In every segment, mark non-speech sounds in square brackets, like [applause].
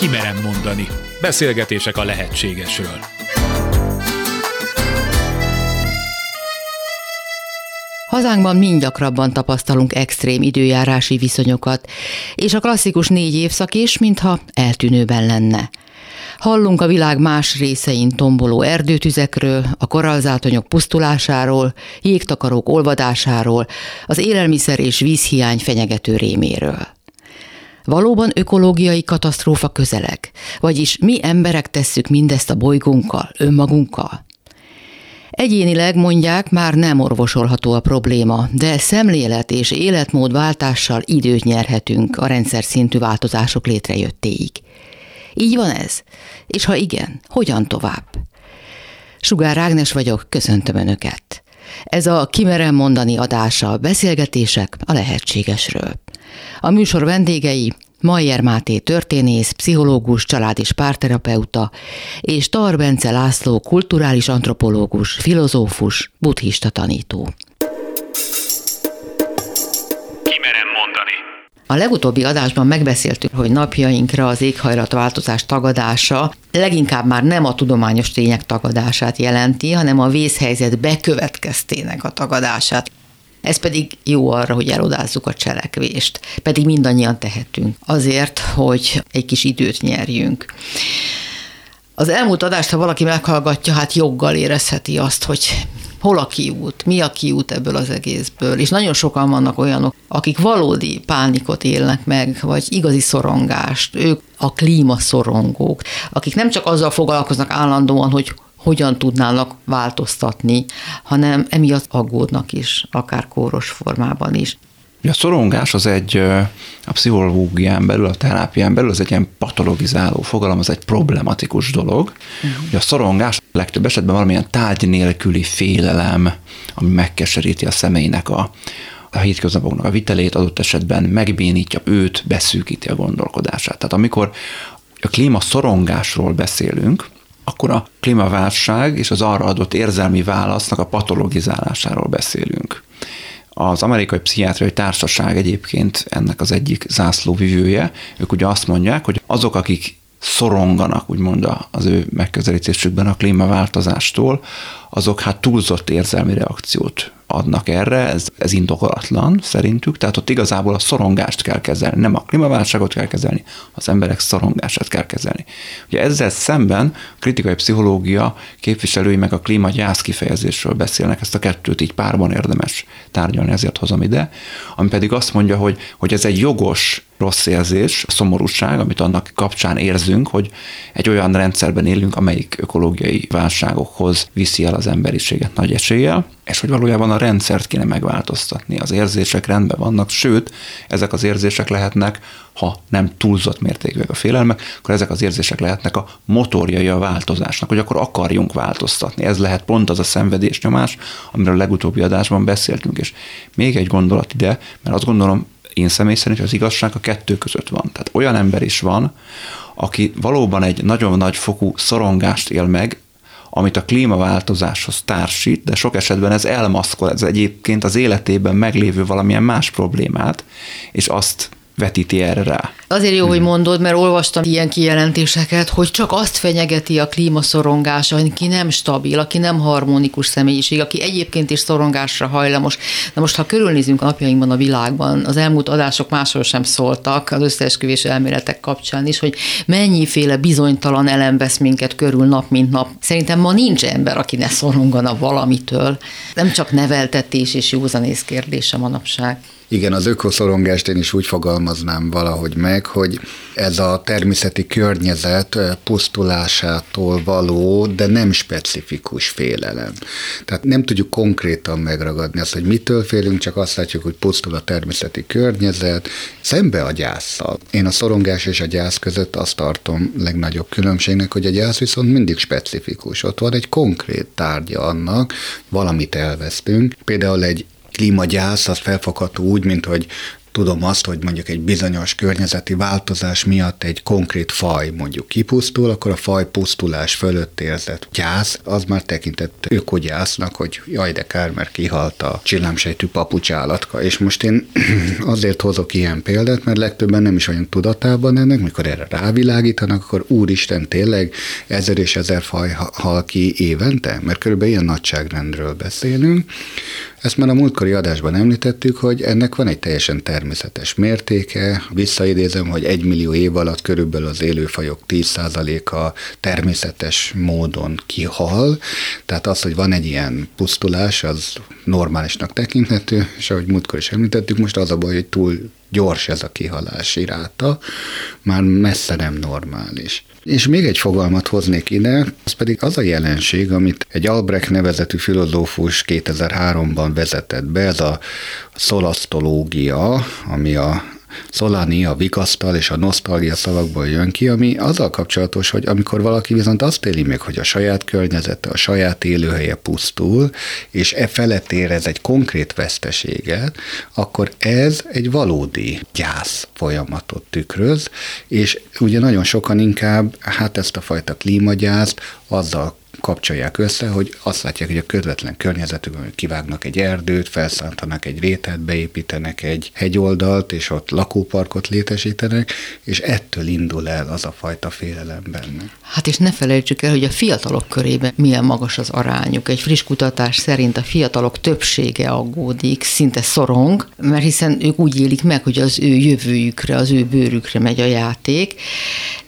Kimerem mondani. Beszélgetések a lehetségesről. Hazánkban mind gyakrabban tapasztalunk extrém időjárási viszonyokat, és a klasszikus négy évszak is, mintha eltűnőben lenne. Hallunk a világ más részein tomboló erdőtüzekről, a korallzátonyok pusztulásáról, jégtakarók olvadásáról, az élelmiszer és vízhiány fenyegető réméről. Valóban ökológiai katasztrófa közeleg? Vagyis mi emberek tesszük mindezt a bolygónkkal, önmagunkkal? Egyénileg mondják, már nem orvosolható a probléma, de szemlélet és életmódváltással időt nyerhetünk a rendszer szintű változások létrejöttéig. Így van ez? És ha igen, hogyan tovább? Sugár Ágnes vagyok, köszöntöm Önöket. Ez a Kimerem mondani adása, beszélgetések a lehetségesről. A műsor vendégei Majer Máté történész, pszichológus, család és párterapeuta, és Tar Bence László kulturális antropológus, filozófus, buddhista tanító. A legutóbbi adásban megbeszéltük, hogy napjainkra az éghajlatváltozás tagadása leginkább már nem a tudományos tények tagadását jelenti, hanem a vészhelyzet bekövetkeztének a tagadását. Ez pedig jó arra, hogy elodázzuk a cselekvést, pedig mindannyian tehetünk azért, hogy egy kis időt nyerjünk. Az elmúlt adást, ha valaki meghallgatja, hát joggal érezheti azt, hogy hol a kiút, mi a kiút ebből az egészből. És nagyon sokan vannak olyanok, akik valódi pánikot élnek meg, vagy igazi szorongást. Ők a klímaszorongók, akik nem csak azzal foglalkoznak állandóan, hogy hogyan tudnának változtatni, hanem emiatt aggódnak is, akár kóros formában is. A szorongás az egy, a pszichológián belül, a terápián belül, az egy ilyen patologizáló fogalom, az egy problematikus dolog. Uh-huh. A szorongás legtöbb esetben valamilyen tárgy nélküli félelem, ami megkeseríti a személynek a, a hétköznapoknak a vitelét, adott esetben megbénítja őt, beszűkíti a gondolkodását. Tehát amikor a klíma szorongásról beszélünk, akkor a klímaválság és az arra adott érzelmi válasznak a patologizálásáról beszélünk. Az amerikai pszichiátriai társaság egyébként ennek az egyik zászlóvivője. Ők ugye azt mondják, hogy azok, akik szoronganak, úgymond az ő megközelítésükben a klímaváltozástól, azok hát túlzott érzelmi reakciót adnak erre, ez, ez indokolatlan szerintük, tehát ott igazából a szorongást kell kezelni, nem a klímaválságot kell kezelni, az emberek szorongását kell kezelni. Ugye ezzel szemben a kritikai pszichológia képviselői meg a klímagyász kifejezésről beszélnek, ezt a kettőt így párban érdemes tárgyalni, ezért hozom ide, ami pedig azt mondja, hogy, hogy ez egy jogos rossz érzés, szomorúság, amit annak kapcsán érzünk, hogy egy olyan rendszerben élünk, amelyik ökológiai válságokhoz viszi el az emberiséget nagy eséllyel, és hogy valójában a rendszert kéne megváltoztatni. Az érzések rendben vannak, sőt, ezek az érzések lehetnek, ha nem túlzott mértékűek a félelmek, akkor ezek az érzések lehetnek a motorjai a változásnak, hogy akkor akarjunk változtatni. Ez lehet pont az a szenvedésnyomás, amiről a legutóbbi adásban beszéltünk. És még egy gondolat ide, mert azt gondolom, én személy szerint az igazság a kettő között van. Tehát olyan ember is van, aki valóban egy nagyon nagy fokú szorongást él meg, amit a klímaváltozáshoz társít, de sok esetben ez elmaszkol, ez egyébként az életében meglévő valamilyen más problémát, és azt vetíti erre rá. Azért jó, hmm. hogy mondod, mert olvastam ilyen kijelentéseket, hogy csak azt fenyegeti a klímaszorongása, aki nem stabil, aki nem harmonikus személyiség, aki egyébként is szorongásra hajlamos. Na most, ha körülnézünk napjainkban a világban, az elmúlt adások másról sem szóltak, az összeesküvés elméletek kapcsán is, hogy mennyiféle bizonytalan elem vesz minket körül nap, mint nap. Szerintem ma nincs ember, aki ne szorongana valamitől. Nem csak neveltetés és józanész kérdése manapság. Igen, az ökoszorongást én is úgy fogalmaznám valahogy meg, hogy ez a természeti környezet pusztulásától való, de nem specifikus félelem. Tehát nem tudjuk konkrétan megragadni azt, hogy mitől félünk, csak azt látjuk, hogy pusztul a természeti környezet, szembe a gyászsal. Én a szorongás és a gyász között azt tartom legnagyobb különbségnek, hogy a gyász viszont mindig specifikus. Ott van egy konkrét tárgya annak, valamit elvesztünk. Például egy klímagyász az felfogható úgy, mint hogy tudom azt, hogy mondjuk egy bizonyos környezeti változás miatt egy konkrét faj mondjuk kipusztul, akkor a faj pusztulás fölött érzett gyász, az már tekintett ökogyásznak, hogy jaj de kár, mert kihalt a csillámsejtű papucsállatka. És most én [clears throat] azért hozok ilyen példát, mert legtöbben nem is olyan tudatában ennek, mikor erre rávilágítanak, akkor úristen, tényleg ezer és ezer faj hal ki évente? Mert körülbelül ilyen nagyságrendről beszélünk. Ezt már a múltkori adásban említettük, hogy ennek van egy teljesen természetes mértéke. Visszaidézem, hogy egy millió év alatt körülbelül az élőfajok 10%-a természetes módon kihal. Tehát az, hogy van egy ilyen pusztulás, az normálisnak tekinthető, és ahogy múltkor is említettük, most az a baj, hogy túl gyors ez a kihalás iráta, már messze nem normális. És még egy fogalmat hoznék ide, az pedig az a jelenség, amit egy Albrecht nevezetű filozófus 2003-ban vezetett be, ez a szolasztológia, ami a Szolani a vikasztal és a nosztalgia szavakból jön ki, ami azzal kapcsolatos, hogy amikor valaki viszont azt éli meg, hogy a saját környezete, a saját élőhelye pusztul, és e felett érez egy konkrét veszteséget, akkor ez egy valódi gyász folyamatot tükröz, és ugye nagyon sokan inkább hát ezt a fajta klímagyászt azzal kapcsolják össze, hogy azt látják, hogy a közvetlen környezetükben kivágnak egy erdőt, felszántanak egy rétet, beépítenek egy hegyoldalt, és ott lakóparkot létesítenek, és ettől indul el az a fajta félelem benne. Hát és ne felejtsük el, hogy a fiatalok körében milyen magas az arányuk. Egy friss kutatás szerint a fiatalok többsége aggódik, szinte szorong, mert hiszen ők úgy élik meg, hogy az ő jövőjükre, az ő bőrükre megy a játék.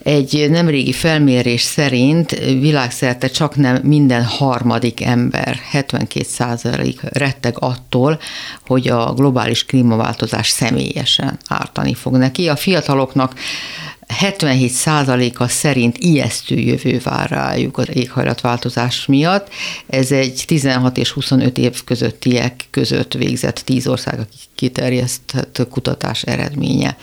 Egy nemrégi felmérés szerint világszerte csak nem minden harmadik ember, 72 százalék retteg attól, hogy a globális klímaváltozás személyesen ártani fog neki. A fiataloknak 77%-a szerint ijesztő jövő vár rájuk az éghajlatváltozás miatt. Ez egy 16 és 25 év közöttiek között végzett 10 ország kiterjesztett kutatás eredménye.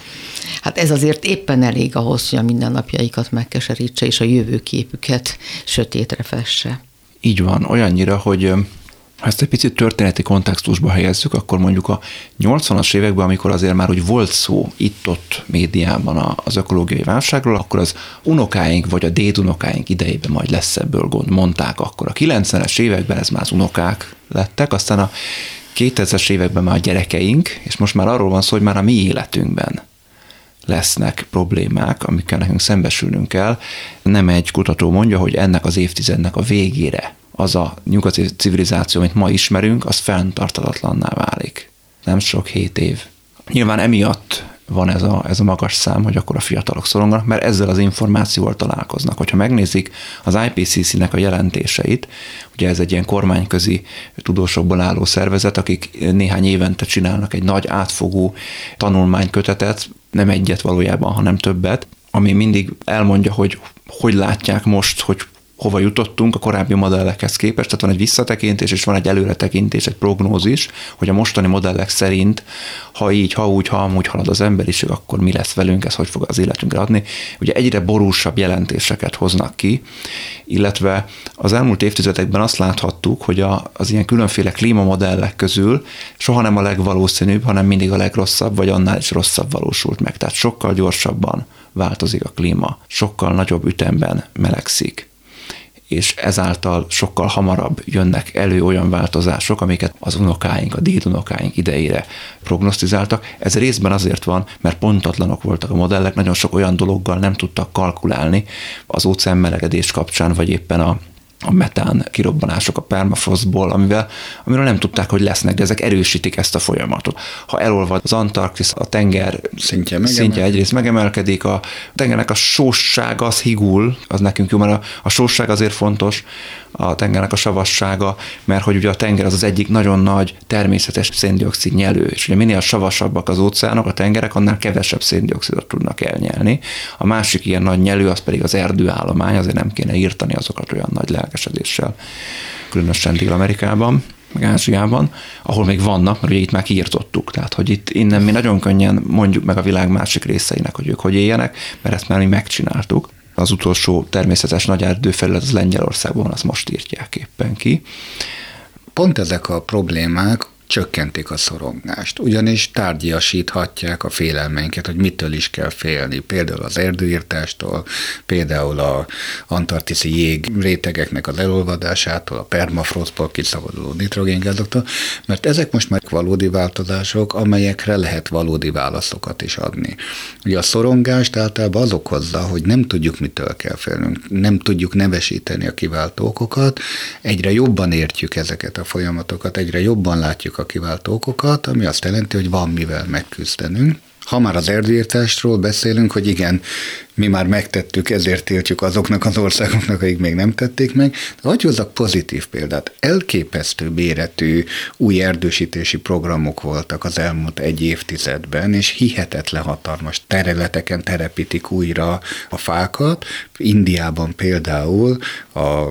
Hát ez azért éppen elég ahhoz, hogy a mindennapjaikat megkeserítse és a jövőképüket sötétre fesse. Így van, olyannyira, hogy ha ezt egy picit történeti kontextusba helyezzük, akkor mondjuk a 80-as években, amikor azért már úgy volt szó itt-ott médiában az ökológiai válságról, akkor az unokáink vagy a dédunokáink idejében majd lesz ebből gond, mondták akkor. A 90-es években ez már az unokák lettek, aztán a 2000-es években már a gyerekeink, és most már arról van szó, hogy már a mi életünkben lesznek problémák, amikkel nekünk szembesülnünk kell. Nem egy kutató mondja, hogy ennek az évtizednek a végére az a nyugati civilizáció, amit ma ismerünk, az fenntartatatlanná válik. Nem sok hét év. Nyilván emiatt van ez a, ez a magas szám, hogy akkor a fiatalok szoronganak, mert ezzel az információval találkoznak. Hogyha megnézik az IPCC-nek a jelentéseit, ugye ez egy ilyen kormányközi tudósokból álló szervezet, akik néhány évente csinálnak egy nagy átfogó tanulmánykötetet, nem egyet valójában, hanem többet, ami mindig elmondja, hogy hogy látják most, hogy hova jutottunk a korábbi modellekhez képest, tehát van egy visszatekintés, és van egy előretekintés, egy prognózis, hogy a mostani modellek szerint, ha így, ha úgy, ha amúgy halad az emberiség, akkor mi lesz velünk, ez hogy fog az életünkre adni. Ugye egyre borúsabb jelentéseket hoznak ki, illetve az elmúlt évtizedekben azt láthattuk, hogy a, az ilyen különféle klímamodellek közül soha nem a legvalószínűbb, hanem mindig a legrosszabb, vagy annál is rosszabb valósult meg. Tehát sokkal gyorsabban változik a klíma, sokkal nagyobb ütemben melegszik és ezáltal sokkal hamarabb jönnek elő olyan változások, amiket az unokáink, a dédunokáink idejére prognosztizáltak. Ez részben azért van, mert pontatlanok voltak a modellek, nagyon sok olyan dologgal nem tudtak kalkulálni az óceán melegedés kapcsán, vagy éppen a a metán kirobbanások a permafrostból, amivel, amiről nem tudták, hogy lesznek, de ezek erősítik ezt a folyamatot. Ha elolvad az Antarktisz, a tenger szintje, szintje egyrészt megemelkedik, a tengernek a sóssága az higul, az nekünk jó, mert a, a sósság azért fontos, a tengernek a savassága, mert hogy ugye a tenger az az egyik nagyon nagy természetes széndiokszid nyelő, és ugye minél savasabbak az óceánok, a tengerek, annál kevesebb széndiokszidot tudnak elnyelni. A másik ilyen nagy nyelő az pedig az erdőállomány, azért nem kéne írtani azokat olyan nagy lelkesedéssel, különösen Dél-Amerikában meg Ázsiában, ahol még vannak, mert ugye itt már kiirtottuk. Tehát, hogy itt innen mi nagyon könnyen mondjuk meg a világ másik részeinek, hogy ők hogy éljenek, mert ezt már mi megcsináltuk az utolsó természetes nagy erdőfelület az Lengyelországban, azt most írtják éppen ki. Pont ezek a problémák csökkentik a szorongást, ugyanis tárgyasíthatják a félelmeinket, hogy mitől is kell félni, például az erdőírtástól, például a antarktiszi jég rétegeknek az elolvadásától, a permafrostból kiszabaduló nitrogéngázoktól, mert ezek most már valódi változások, amelyekre lehet valódi válaszokat is adni. Ugye a szorongást általában az okozza, hogy nem tudjuk, mitől kell félnünk, nem tudjuk nevesíteni a kiváltó okokat, egyre jobban értjük ezeket a folyamatokat, egyre jobban látjuk a kiváltó okokat, ami azt jelenti, hogy van mivel megküzdenünk. Ha már az erdőírtásról beszélünk, hogy igen, mi már megtettük, ezért tiltjuk azoknak az országoknak, akik még nem tették meg. De hogy hozzak pozitív példát? Elképesztő béretű új erdősítési programok voltak az elmúlt egy évtizedben, és hihetetlen hatalmas területeken terepítik újra a fákat. Indiában például a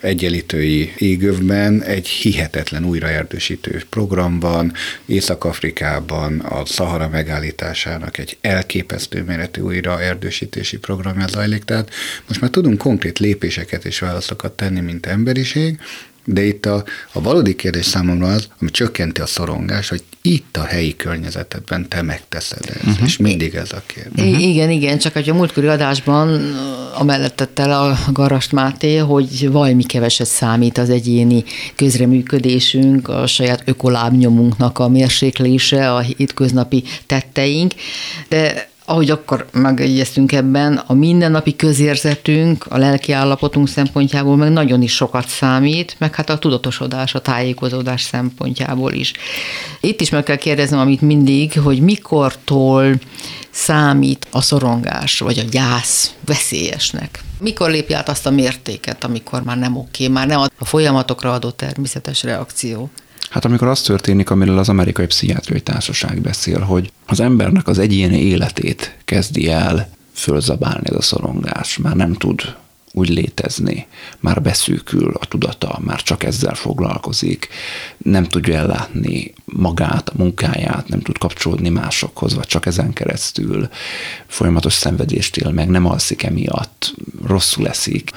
egyenlítői égövben egy hihetetlen újraerdősítő program van, Észak-Afrikában a Szahara megállításának egy elképesztő méretű újraerdősítési oktatási programja zajlik, tehát most már tudunk konkrét lépéseket és válaszokat tenni, mint emberiség, de itt a, a valódi kérdés számomra az, ami csökkenti a szorongást, hogy itt a helyi környezetedben te megteszed ezt, uh-huh. és mindig ez a kérdés. Uh-huh. Igen, igen, csak hogy a múltkori adásban amellett tette el a Garast Máté, hogy valami keveset számít az egyéni közreműködésünk, a saját ökolábnyomunknak a mérséklése, a hétköznapi tetteink, de ahogy akkor megegyeztünk ebben, a mindennapi közérzetünk, a lelki állapotunk szempontjából meg nagyon is sokat számít, meg hát a tudatosodás, a tájékozódás szempontjából is. Itt is meg kell kérdeznem, amit mindig, hogy mikortól számít a szorongás vagy a gyász veszélyesnek? Mikor lépj át azt a mértéket, amikor már nem oké, már nem a folyamatokra adott természetes reakció? Hát amikor az történik, amiről az amerikai pszichiátriai társaság beszél, hogy az embernek az egyéni életét kezdi el fölzabálni ez a szorongás, már nem tud úgy létezni, már beszűkül a tudata, már csak ezzel foglalkozik, nem tudja ellátni magát, a munkáját, nem tud kapcsolódni másokhoz, vagy csak ezen keresztül folyamatos szenvedést él meg, nem alszik emiatt, rosszul eszik,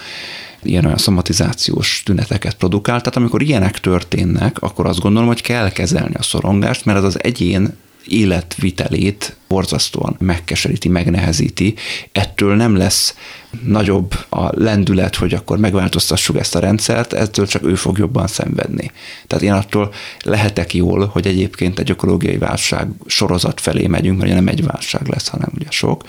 ilyen-olyan szomatizációs tüneteket produkál. Tehát amikor ilyenek történnek, akkor azt gondolom, hogy kell kezelni a szorongást, mert az az egyén életvitelét borzasztóan megkeseríti, megnehezíti. Ettől nem lesz nagyobb a lendület, hogy akkor megváltoztassuk ezt a rendszert, ettől csak ő fog jobban szenvedni. Tehát én attól lehetek jól, hogy egyébként egy ökológiai válság sorozat felé megyünk, mert ugye nem egy válság lesz, hanem ugye sok.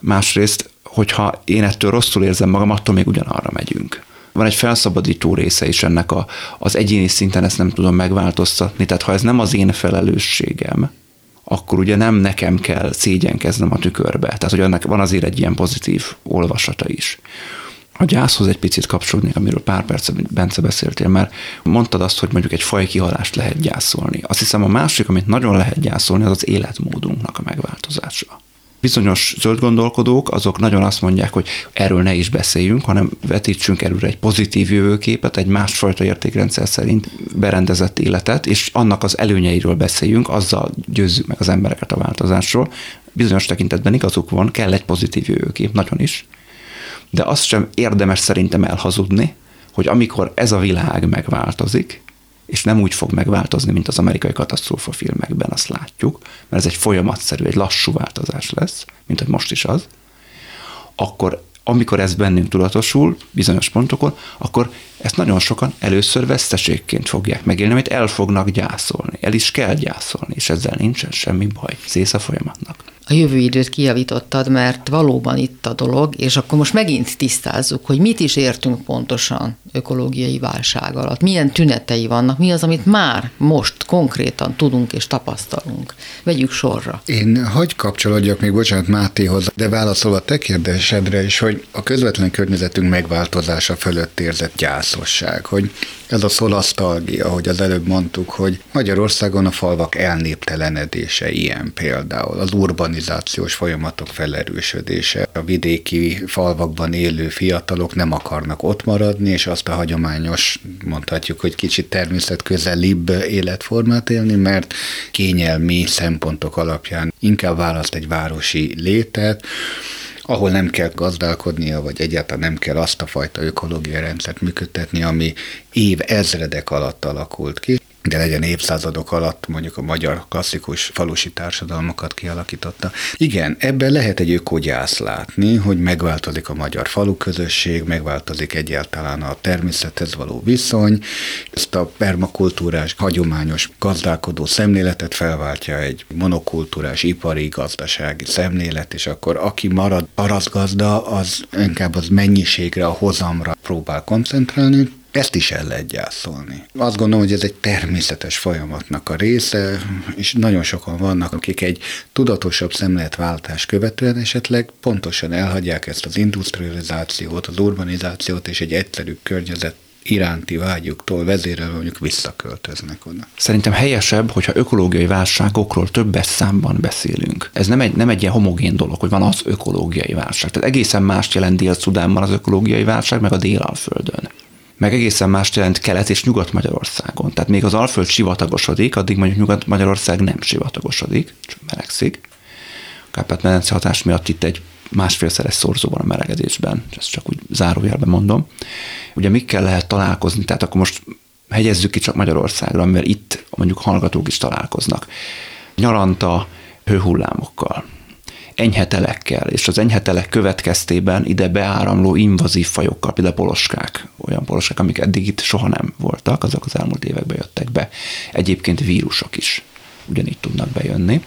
Másrészt hogyha én ettől rosszul érzem magam, attól még ugyanarra megyünk. Van egy felszabadító része is ennek a, az egyéni szinten ezt nem tudom megváltoztatni, tehát ha ez nem az én felelősségem, akkor ugye nem nekem kell szégyenkeznem a tükörbe. Tehát, hogy ennek van azért egy ilyen pozitív olvasata is. A gyászhoz egy picit kapcsolódnék, amiről pár perc Bence beszéltél, mert mondtad azt, hogy mondjuk egy faj kihalást lehet gyászolni. Azt hiszem a másik, amit nagyon lehet gyászolni, az az életmódunknak a megváltozása bizonyos zöld gondolkodók, azok nagyon azt mondják, hogy erről ne is beszéljünk, hanem vetítsünk előre egy pozitív jövőképet, egy másfajta értékrendszer szerint berendezett életet, és annak az előnyeiről beszéljünk, azzal győzzük meg az embereket a változásról. Bizonyos tekintetben igazuk van, kell egy pozitív jövőkép, nagyon is. De azt sem érdemes szerintem elhazudni, hogy amikor ez a világ megváltozik, és nem úgy fog megváltozni, mint az amerikai katasztrófa filmekben, azt látjuk, mert ez egy folyamatszerű, egy lassú változás lesz, mint hogy most is az, akkor amikor ez bennünk tudatosul, bizonyos pontokon, akkor ezt nagyon sokan először veszteségként fogják megélni, amit el fognak gyászolni. El is kell gyászolni, és ezzel nincsen semmi baj. Szész a folyamatnak a jövő időt kijavítottad, mert valóban itt a dolog, és akkor most megint tisztázzuk, hogy mit is értünk pontosan ökológiai válság alatt, milyen tünetei vannak, mi az, amit már most konkrétan tudunk és tapasztalunk. Vegyük sorra. Én hagy kapcsolódjak még, bocsánat Mátéhoz, de válaszolva a te kérdésedre is, hogy a közvetlen környezetünk megváltozása fölött érzett gyászosság, hogy ez a szolasztalgia, ahogy az előbb mondtuk, hogy Magyarországon a falvak elnéptelenedése ilyen például, az urbanizációs folyamatok felerősödése, a vidéki falvakban élő fiatalok nem akarnak ott maradni, és azt a hagyományos, mondhatjuk, hogy kicsit természetközelibb életformát élni, mert kényelmi szempontok alapján inkább választ egy városi létet, ahol nem kell gazdálkodnia, vagy egyáltalán nem kell azt a fajta ökológiai rendszert működtetni, ami év ezredek alatt alakult ki. De legyen évszázadok alatt mondjuk a magyar klasszikus falusi társadalmakat kialakította. Igen, ebben lehet egy ökogyász látni, hogy megváltozik a magyar falu közösség, megváltozik egyáltalán a természethez való viszony, ezt a permakultúrás, hagyományos gazdálkodó szemléletet felváltja egy monokultúrás, ipari, gazdasági szemlélet, és akkor aki marad arazgazda, az inkább az mennyiségre, a hozamra próbál koncentrálni, ezt is el lehet gyászolni. Azt gondolom, hogy ez egy természetes folyamatnak a része, és nagyon sokan vannak, akik egy tudatosabb szemléletváltás követően esetleg pontosan elhagyják ezt az industrializációt, az urbanizációt, és egy egyszerű környezet iránti vágyuktól vezérelve mondjuk visszaköltöznek oda. Szerintem helyesebb, hogyha ökológiai válságokról többes számban beszélünk. Ez nem egy, nem egy ilyen homogén dolog, hogy van az ökológiai válság. Tehát egészen mást jelent Dél-Szudánban az ökológiai válság, meg a Dél-Alföldön meg egészen más jelent Kelet és Nyugat-Magyarországon. Tehát még az Alföld sivatagosodik, addig mondjuk Nyugat-Magyarország nem sivatagosodik, csak melegszik. A Kárpát-medence hatás miatt itt egy másfélszeres szorzó van a melegedésben, ezt csak úgy zárójelben mondom. Ugye mikkel lehet találkozni, tehát akkor most hegyezzük ki csak Magyarországra, mivel itt mondjuk hallgatók is találkoznak. Nyaranta hőhullámokkal, enyhetelekkel, és az enyhetelek következtében ide beáramló invazív fajokkal, például poloskák, olyan poloskák, amik eddig itt soha nem voltak, azok az elmúlt években jöttek be. Egyébként vírusok is ugyanígy tudnak bejönni.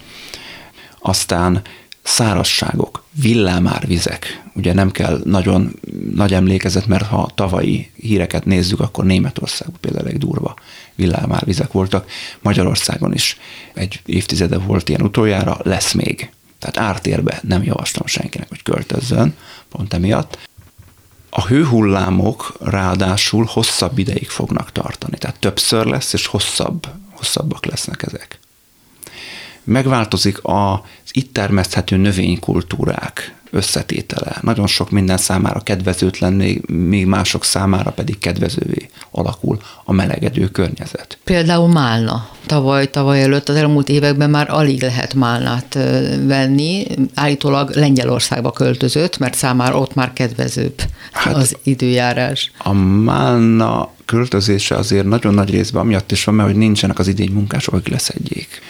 Aztán szárasságok, villámárvizek. Ugye nem kell nagyon nagy emlékezet, mert ha tavalyi híreket nézzük, akkor Németországban például egy durva villámárvizek voltak. Magyarországon is egy évtizede volt ilyen utoljára, lesz még. Tehát ártérbe nem javaslom senkinek, hogy költözzön, pont emiatt. A hőhullámok ráadásul hosszabb ideig fognak tartani, tehát többször lesz, és hosszabb, hosszabbak lesznek ezek. Megváltozik az itt termeszthető növénykultúrák összetétele. Nagyon sok minden számára kedvezőtlen, még mások számára pedig kedvezővé alakul a melegedő környezet. Például málna. Tavaly, tavaly előtt az elmúlt években már alig lehet málnát venni. Állítólag Lengyelországba költözött, mert számára ott már kedvezőbb hát az időjárás. A málna költözése azért nagyon nagy részben amiatt is van, mert hogy nincsenek az idény munkások, akik leszedjék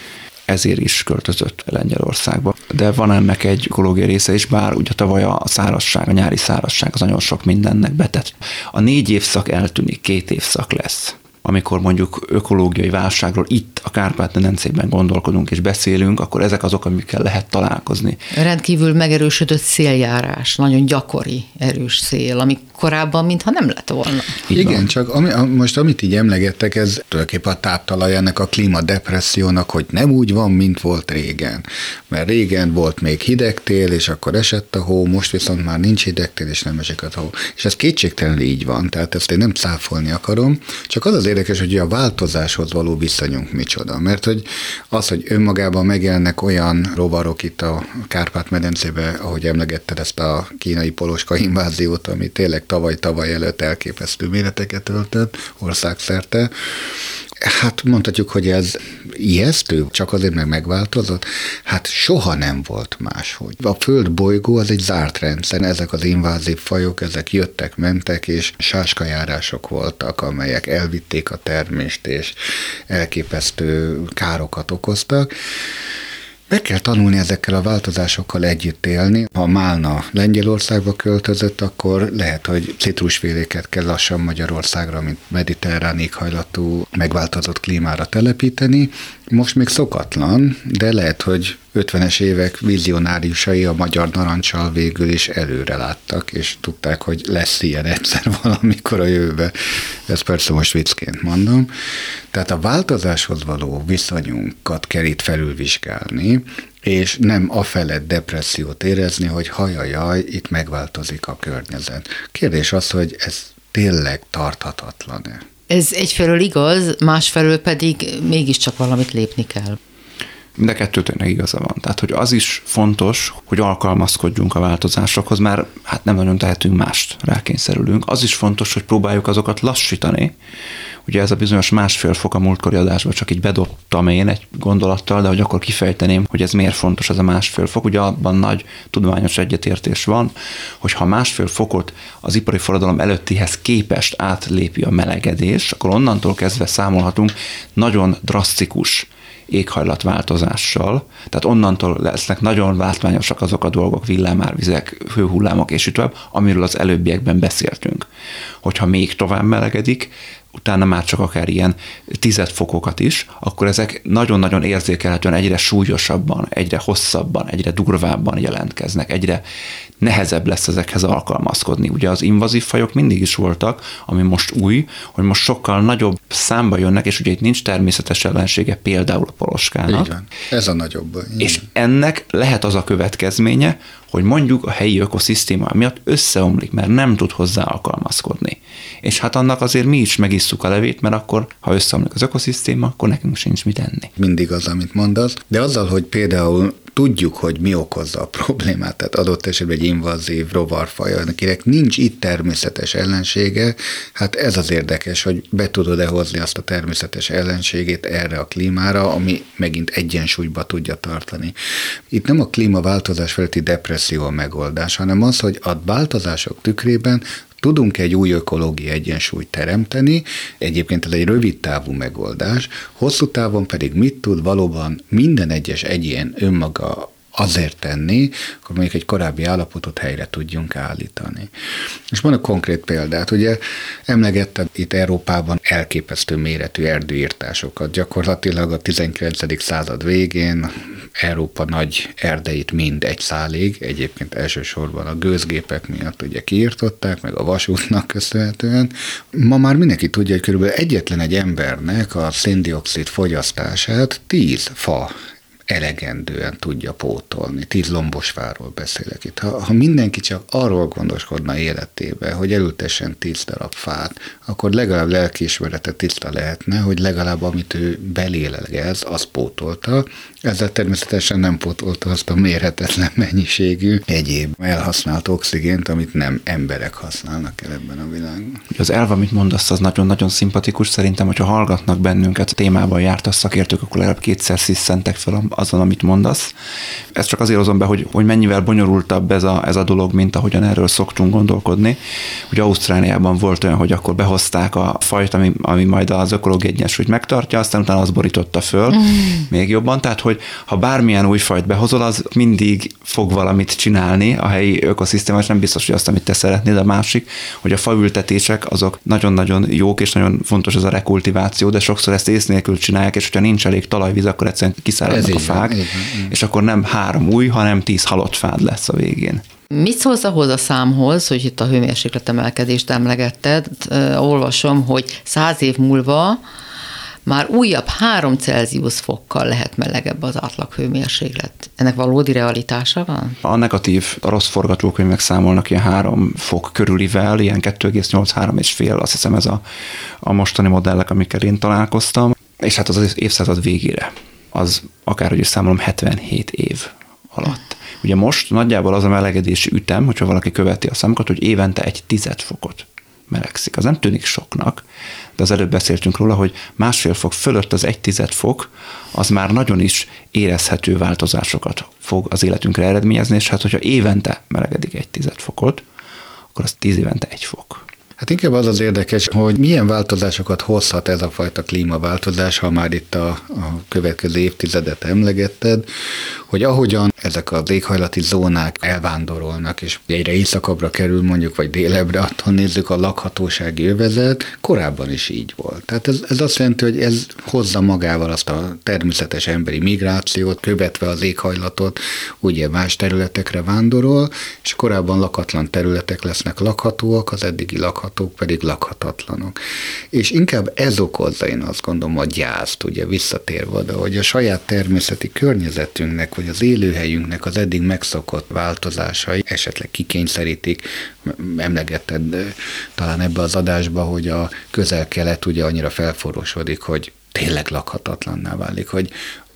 ezért is költözött Lengyelországba. De van ennek egy ökológiai része is, bár ugye tavaly a szárasság, a nyári szárasság az nagyon sok mindennek betett. A négy évszak eltűnik, két évszak lesz amikor mondjuk ökológiai válságról itt a Kárpát-medencében gondolkodunk és beszélünk, akkor ezek azok, amikkel lehet találkozni. Rendkívül megerősödött széljárás, nagyon gyakori erős szél, ami korábban mintha nem lett volna. Így Igen, van. csak ami, most amit így emlegettek, ez tulajdonképpen a táptalaj ennek a klímadepressziónak, hogy nem úgy van, mint volt régen. Mert régen volt még hidegtél, és akkor esett a hó, most viszont már nincs hidegtél, és nem esik a hó. És ez kétségtelenül így van, tehát ezt én nem cáfolni akarom, csak az az érdekes, hogy a változáshoz való viszonyunk micsoda. Mert hogy az, hogy önmagában megjelennek olyan rovarok itt a Kárpát-medencébe, ahogy emlegetted ezt a kínai poloska inváziót, ami tényleg tavaly-tavaly előtt elképesztő méreteket öltött országszerte, Hát mondhatjuk, hogy ez ijesztő, csak azért meg megváltozott. Hát soha nem volt máshogy. A föld bolygó az egy zárt rendszer, ezek az invázív fajok, ezek jöttek, mentek, és sáskajárások voltak, amelyek elvitték a termést, és elképesztő károkat okoztak. Meg kell tanulni ezekkel a változásokkal együtt élni. Ha Málna Lengyelországba költözött, akkor lehet, hogy citrusféléket kell lassan Magyarországra, mint mediterrán éghajlatú, megváltozott klímára telepíteni. Most még szokatlan, de lehet, hogy 50-es évek vizionáriusai a magyar narancsal végül is előre láttak, és tudták, hogy lesz ilyen egyszer [laughs] valamikor a jövőbe. Ezt persze most viccként mondom. Tehát a változáshoz való viszonyunkat kell itt felülvizsgálni, és nem a felett depressziót érezni, hogy hajajaj, itt megváltozik a környezet. Kérdés az, hogy ez tényleg tarthatatlan-e? Ez egyfelől igaz, másfelől pedig mégiscsak valamit lépni kell. Mind a kettőtöknek igaza van. Tehát, hogy az is fontos, hogy alkalmazkodjunk a változásokhoz, mert hát nem nagyon tehetünk mást, rákényszerülünk. Az is fontos, hogy próbáljuk azokat lassítani. Ugye ez a bizonyos másfél fok a múltkori adásban csak így bedobtam én egy gondolattal, de hogy akkor kifejteném, hogy ez miért fontos ez a másfél fok. Ugye abban nagy tudományos egyetértés van, hogy ha másfél fokot az ipari forradalom előttihez képest átlépi a melegedés, akkor onnantól kezdve számolhatunk nagyon drasztikus éghajlatváltozással, tehát onnantól lesznek nagyon látványosak azok a dolgok, villámárvizek, hőhullámok és így tovább, amiről az előbbiekben beszéltünk. Hogyha még tovább melegedik, utána már csak akár ilyen tized fokokat is, akkor ezek nagyon-nagyon érzékelhetően egyre súlyosabban, egyre hosszabban, egyre durvábban jelentkeznek, egyre nehezebb lesz ezekhez alkalmazkodni. Ugye az invazív fajok mindig is voltak, ami most új, hogy most sokkal nagyobb számba jönnek, és ugye itt nincs természetes ellensége például a poloskának. Van. Ez a nagyobb. És ennek lehet az a következménye, hogy mondjuk a helyi ökoszisztéma miatt összeomlik, mert nem tud hozzá alkalmazkodni. És hát annak azért mi is megisszuk a levét, mert akkor, ha összeomlik az ökoszisztéma, akkor nekünk sincs mit enni. Mindig az, amit mondasz. De azzal, hogy például tudjuk, hogy mi okozza a problémát, tehát adott esetben egy invazív rovarfaj, akinek nincs itt természetes ellensége, hát ez az érdekes, hogy be tudod-e hozni azt a természetes ellenségét erre a klímára, ami megint egyensúlyba tudja tartani. Itt nem a klímaváltozás feletti depresszió a megoldás, hanem az, hogy a változások tükrében Tudunk egy új ökológiai egyensúlyt teremteni, egyébként ez egy rövid távú megoldás, hosszú távon pedig mit tud valóban minden egyes egyén önmaga azért tenni, akkor mondjuk egy korábbi állapotot helyre tudjunk állítani. És mondok konkrét példát, ugye emlegetted itt Európában elképesztő méretű erdőírtásokat. Gyakorlatilag a 19. század végén Európa nagy erdeit mind egy szálig, egyébként elsősorban a gőzgépek miatt ugye kiirtották, meg a vasútnak köszönhetően. Ma már mindenki tudja, hogy körülbelül egyetlen egy embernek a széndiokszid fogyasztását 10 fa elegendően tudja pótolni. Tíz lombosfáról beszélek itt. Ha, ha mindenki csak arról gondoskodna életébe, hogy elültessen tíz darab fát, akkor legalább lelkiismerete tiszta lehetne, hogy legalább amit ő belélegez, az pótolta. Ezzel természetesen nem pótolta azt a mérhetetlen mennyiségű egyéb elhasznált oxigént, amit nem emberek használnak el ebben a világban. Az elv, amit mondasz, az nagyon-nagyon szimpatikus. Szerintem, hogyha hallgatnak bennünket, a témában járt a szakértők, akkor legalább kétszer sziszentek fel azon, amit mondasz. Ezt csak azért hozom be, hogy, hogy mennyivel bonyolultabb ez a, ez a dolog, mint ahogyan erről szoktunk gondolkodni. Ugye Ausztráliában volt olyan, hogy akkor behozták a fajt, ami, ami majd az ökológiai egyensúlyt megtartja, aztán utána az borította föl mm. még jobban. Tehát, hogy ha bármilyen új fajt behozol, az mindig fog valamit csinálni a helyi ökoszisztéma, és nem biztos, hogy azt, amit te szeretnéd. A másik, hogy a faültetések azok nagyon-nagyon jók, és nagyon fontos az a rekultiváció, de sokszor ezt ész nélkül csinálják, és hogyha nincs elég talajvíz, akkor egyszerűen kiszáradnak a fák, igen. és akkor nem három új, hanem tíz halott fád lesz a végén. Mit szólsz ahhoz a számhoz, hogy itt a hőmérséklet emelkedést emlegetted? Olvasom, hogy száz év múlva már újabb 3 Celsius fokkal lehet melegebb az átlag hőmérséklet. Ennek valódi realitása van? A negatív, a rossz forgatókönyvek számolnak ilyen 3 fok körülivel, ilyen 2,8-3 és fél, azt hiszem ez a, a mostani modellek, amikkel én találkoztam. És hát az, az évszázad végére, az akárhogy is számolom 77 év alatt. Ugye most nagyjából az a melegedési ütem, hogyha valaki követi a számokat, hogy évente egy tized fokot melegszik. Az nem tűnik soknak, de az előbb beszéltünk róla, hogy másfél fok fölött az egy tized fok, az már nagyon is érezhető változásokat fog az életünkre eredményezni, és hát hogyha évente melegedik egy tized fokot, akkor az tíz évente egy fok. Hát inkább az az érdekes, hogy milyen változásokat hozhat ez a fajta klímaváltozás, ha már itt a, a következő évtizedet emlegetted, hogy ahogyan ezek a éghajlati zónák elvándorolnak, és egyre északabbra kerül mondjuk, vagy délebbre, attól nézzük a lakhatósági övezet, korábban is így volt. Tehát ez, ez azt jelenti, hogy ez hozza magával azt a természetes emberi migrációt, követve az éghajlatot, ugye más területekre vándorol, és korábban lakatlan területek lesznek lakhatóak, az eddigi lakhatók pedig lakhatatlanok. És inkább ez okozza, én azt gondolom, a gyászt, ugye visszatérve oda, hogy a saját természeti környezetünknek hogy az élőhelyünknek az eddig megszokott változásai esetleg kikényszerítik, emlegetted talán ebbe az adásba, hogy a közel-kelet ugye annyira felforosodik, hogy tényleg lakhatatlanná válik, hogy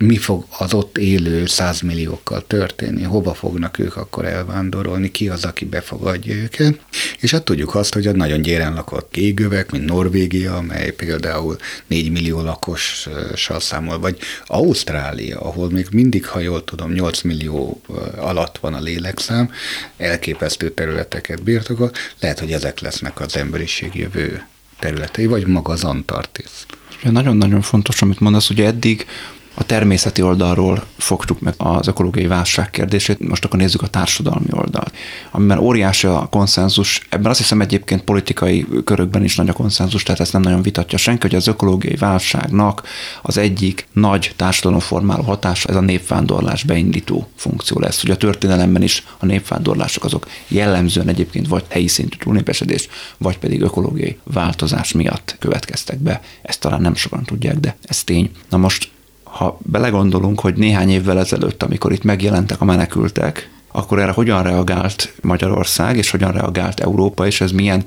mi fog az ott élő százmilliókkal történni, hova fognak ők akkor elvándorolni, ki az, aki befogadja őket. És hát tudjuk azt, hogy a nagyon gyéren lakott égövek, mint Norvégia, amely például 4 millió lakossal számol, vagy Ausztrália, ahol még mindig, ha jól tudom, 8 millió alatt van a lélekszám, elképesztő területeket birtokol, lehet, hogy ezek lesznek az emberiség jövő területei, vagy maga az Antarktisz. Nagyon-nagyon fontos, amit mondasz, ugye eddig a természeti oldalról fogtuk meg az ökológiai válság kérdését, most akkor nézzük a társadalmi oldalt, amiben óriási a konszenzus, ebben azt hiszem egyébként politikai körökben is nagy a konszenzus, tehát ezt nem nagyon vitatja senki, hogy az ökológiai válságnak az egyik nagy társadalomformáló hatása ez a népvándorlás beindító funkció lesz. Ugye a történelemben is a népvándorlások azok jellemzően egyébként vagy helyi szintű túlnépesedés, vagy pedig ökológiai változás miatt következtek be. Ezt talán nem sokan tudják, de ez tény. Na most ha belegondolunk, hogy néhány évvel ezelőtt, amikor itt megjelentek a menekültek, akkor erre hogyan reagált Magyarország, és hogyan reagált Európa, és ez milyen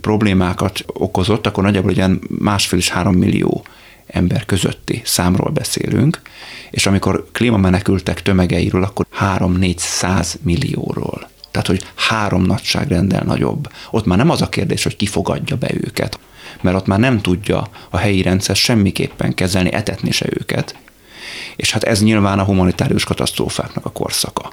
problémákat okozott, akkor nagyjából ilyen másfél és három millió ember közötti számról beszélünk, és amikor klímamenekültek tömegeiről, akkor 3-400 millióról. Tehát, hogy három nagyságrendel nagyobb. Ott már nem az a kérdés, hogy ki fogadja be őket, mert ott már nem tudja a helyi rendszer semmiképpen kezelni, etetni se őket, és hát ez nyilván a humanitárius katasztrófáknak a korszaka.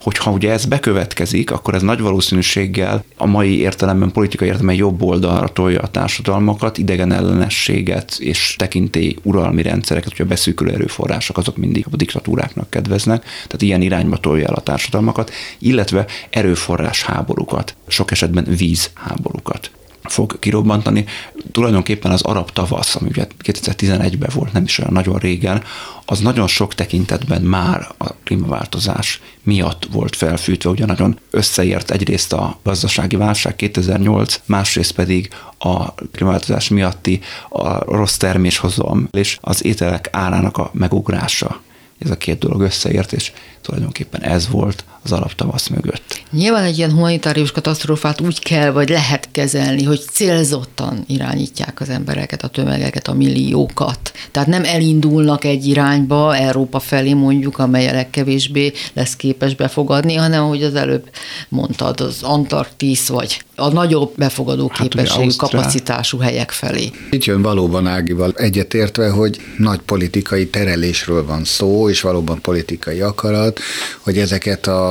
Hogyha ugye ez bekövetkezik, akkor ez nagy valószínűséggel a mai értelemben, politikai értelemben jobb oldalra tolja a társadalmakat, idegen ellenességet és tekintély uralmi rendszereket, hogy a beszűkülő erőforrások azok mindig a diktatúráknak kedveznek, tehát ilyen irányba tolja el a társadalmakat, illetve erőforrás háborúkat, sok esetben vízháborúkat fog kirobbantani. Tulajdonképpen az arab tavasz, ami ugye 2011-ben volt, nem is olyan nagyon régen, az nagyon sok tekintetben már a klímaváltozás miatt volt felfűtve, ugye nagyon összeért egyrészt a gazdasági válság 2008, másrészt pedig a klímaváltozás miatti a rossz terméshozam és az ételek árának a megugrása ez a két dolog összeért, és tulajdonképpen ez volt az alaptavasz mögött. Nyilván egy ilyen humanitárius katasztrófát úgy kell, vagy lehet kezelni, hogy célzottan irányítják az embereket, a tömegeket, a milliókat. Tehát nem elindulnak egy irányba, Európa felé mondjuk, amely a legkevésbé lesz képes befogadni, hanem, ahogy az előbb mondtad, az Antarktisz, vagy a nagyobb befogadó hát képességű, kapacitású helyek felé. Itt jön valóban Ágival egyetértve, hogy nagy politikai terelésről van szó, és valóban politikai akarat, hogy ezeket a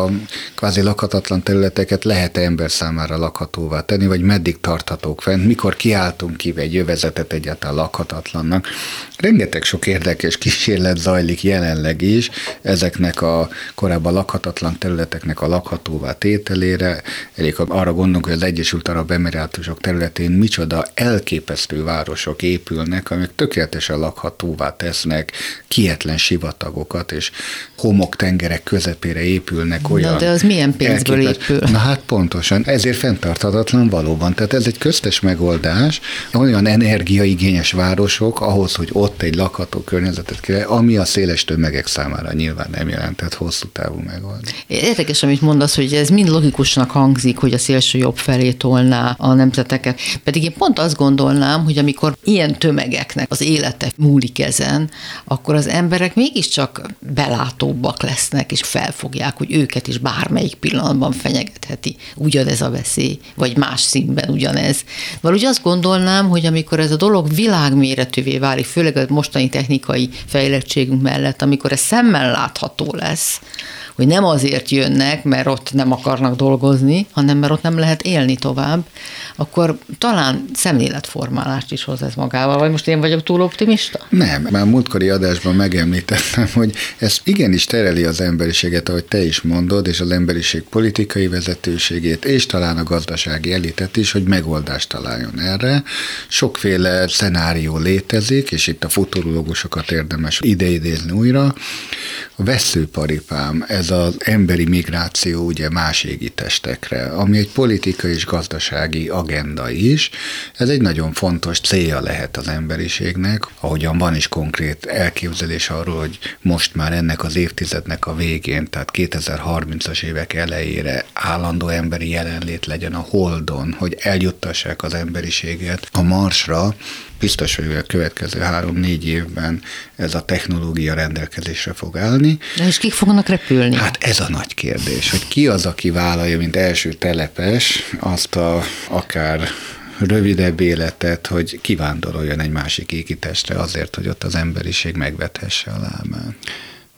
kvázi lakhatatlan területeket lehet-e ember számára lakhatóvá tenni, vagy meddig tarthatók fent, mikor kiáltunk ki egy jövezetet egyáltalán lakhatatlannak. Rengeteg sok érdekes kísérlet zajlik jelenleg is ezeknek a korábban lakhatatlan területeknek a lakhatóvá tételére. Elég arra gondolunk, hogy az Egyesült Arab Emirátusok területén micsoda elképesztő városok épülnek, amik tökéletesen lakhatóvá tesznek kietlen sivatagokat, és homoktengerek közepére épülnek olyan. Na, de az milyen pénzből épül? Na hát pontosan, ezért fenntarthatatlan valóban. Tehát ez egy köztes megoldás, olyan energiaigényes városok ahhoz, hogy ott egy lakható környezetet kell, ami a széles tömegek számára nyilván nem jelentett hosszú távú megoldás. Érdekes, amit mondasz, hogy ez mind logikusnak hangzik, hogy a szélső jobb felé tolná a nemzeteket. Pedig én pont azt gondolnám, hogy amikor ilyen tömegeknek az élete múlik ezen, akkor az emberek mégiscsak belátóbbak lesznek, és felfogják, hogy őket is bármelyik pillanatban fenyegetheti ugyanez a veszély, vagy más színben ugyanez. Valahogy azt gondolnám, hogy amikor ez a dolog világméretűvé válik, főleg a mostani technikai fejlettségünk mellett, amikor ez szemmel látható lesz, hogy nem azért jönnek, mert ott nem akarnak dolgozni, hanem mert ott nem lehet élni tovább, akkor talán szemléletformálást is hoz ez magával. Vagy most én vagyok túl optimista? Nem, már múltkori adásban megemlítettem, [laughs] hogy ez igenis tereli az emberiséget, ahogy te is mondod, és az emberiség politikai vezetőségét, és talán a gazdasági elitet is, hogy megoldást találjon erre. Sokféle szenárió létezik, és itt a futurológusokat érdemes ideidézni újra. A veszőparipám, ez az emberi migráció ugye más égi testekre, ami egy politikai és gazdasági agenda is. Ez egy nagyon fontos célja lehet az emberiségnek, ahogyan van is konkrét elképzelés arról, hogy most már ennek az évtizednek a végén, tehát 2030-as évek elejére állandó emberi jelenlét legyen a Holdon, hogy eljuttassák az emberiséget a Marsra, biztos, hogy a következő három-négy évben ez a technológia rendelkezésre fog állni. De és kik fognak repülni? Hát ez a nagy kérdés, hogy ki az, aki vállalja, mint első telepes azt a akár rövidebb életet, hogy kivándoroljon egy másik égitestre azért, hogy ott az emberiség megvethesse a lábán.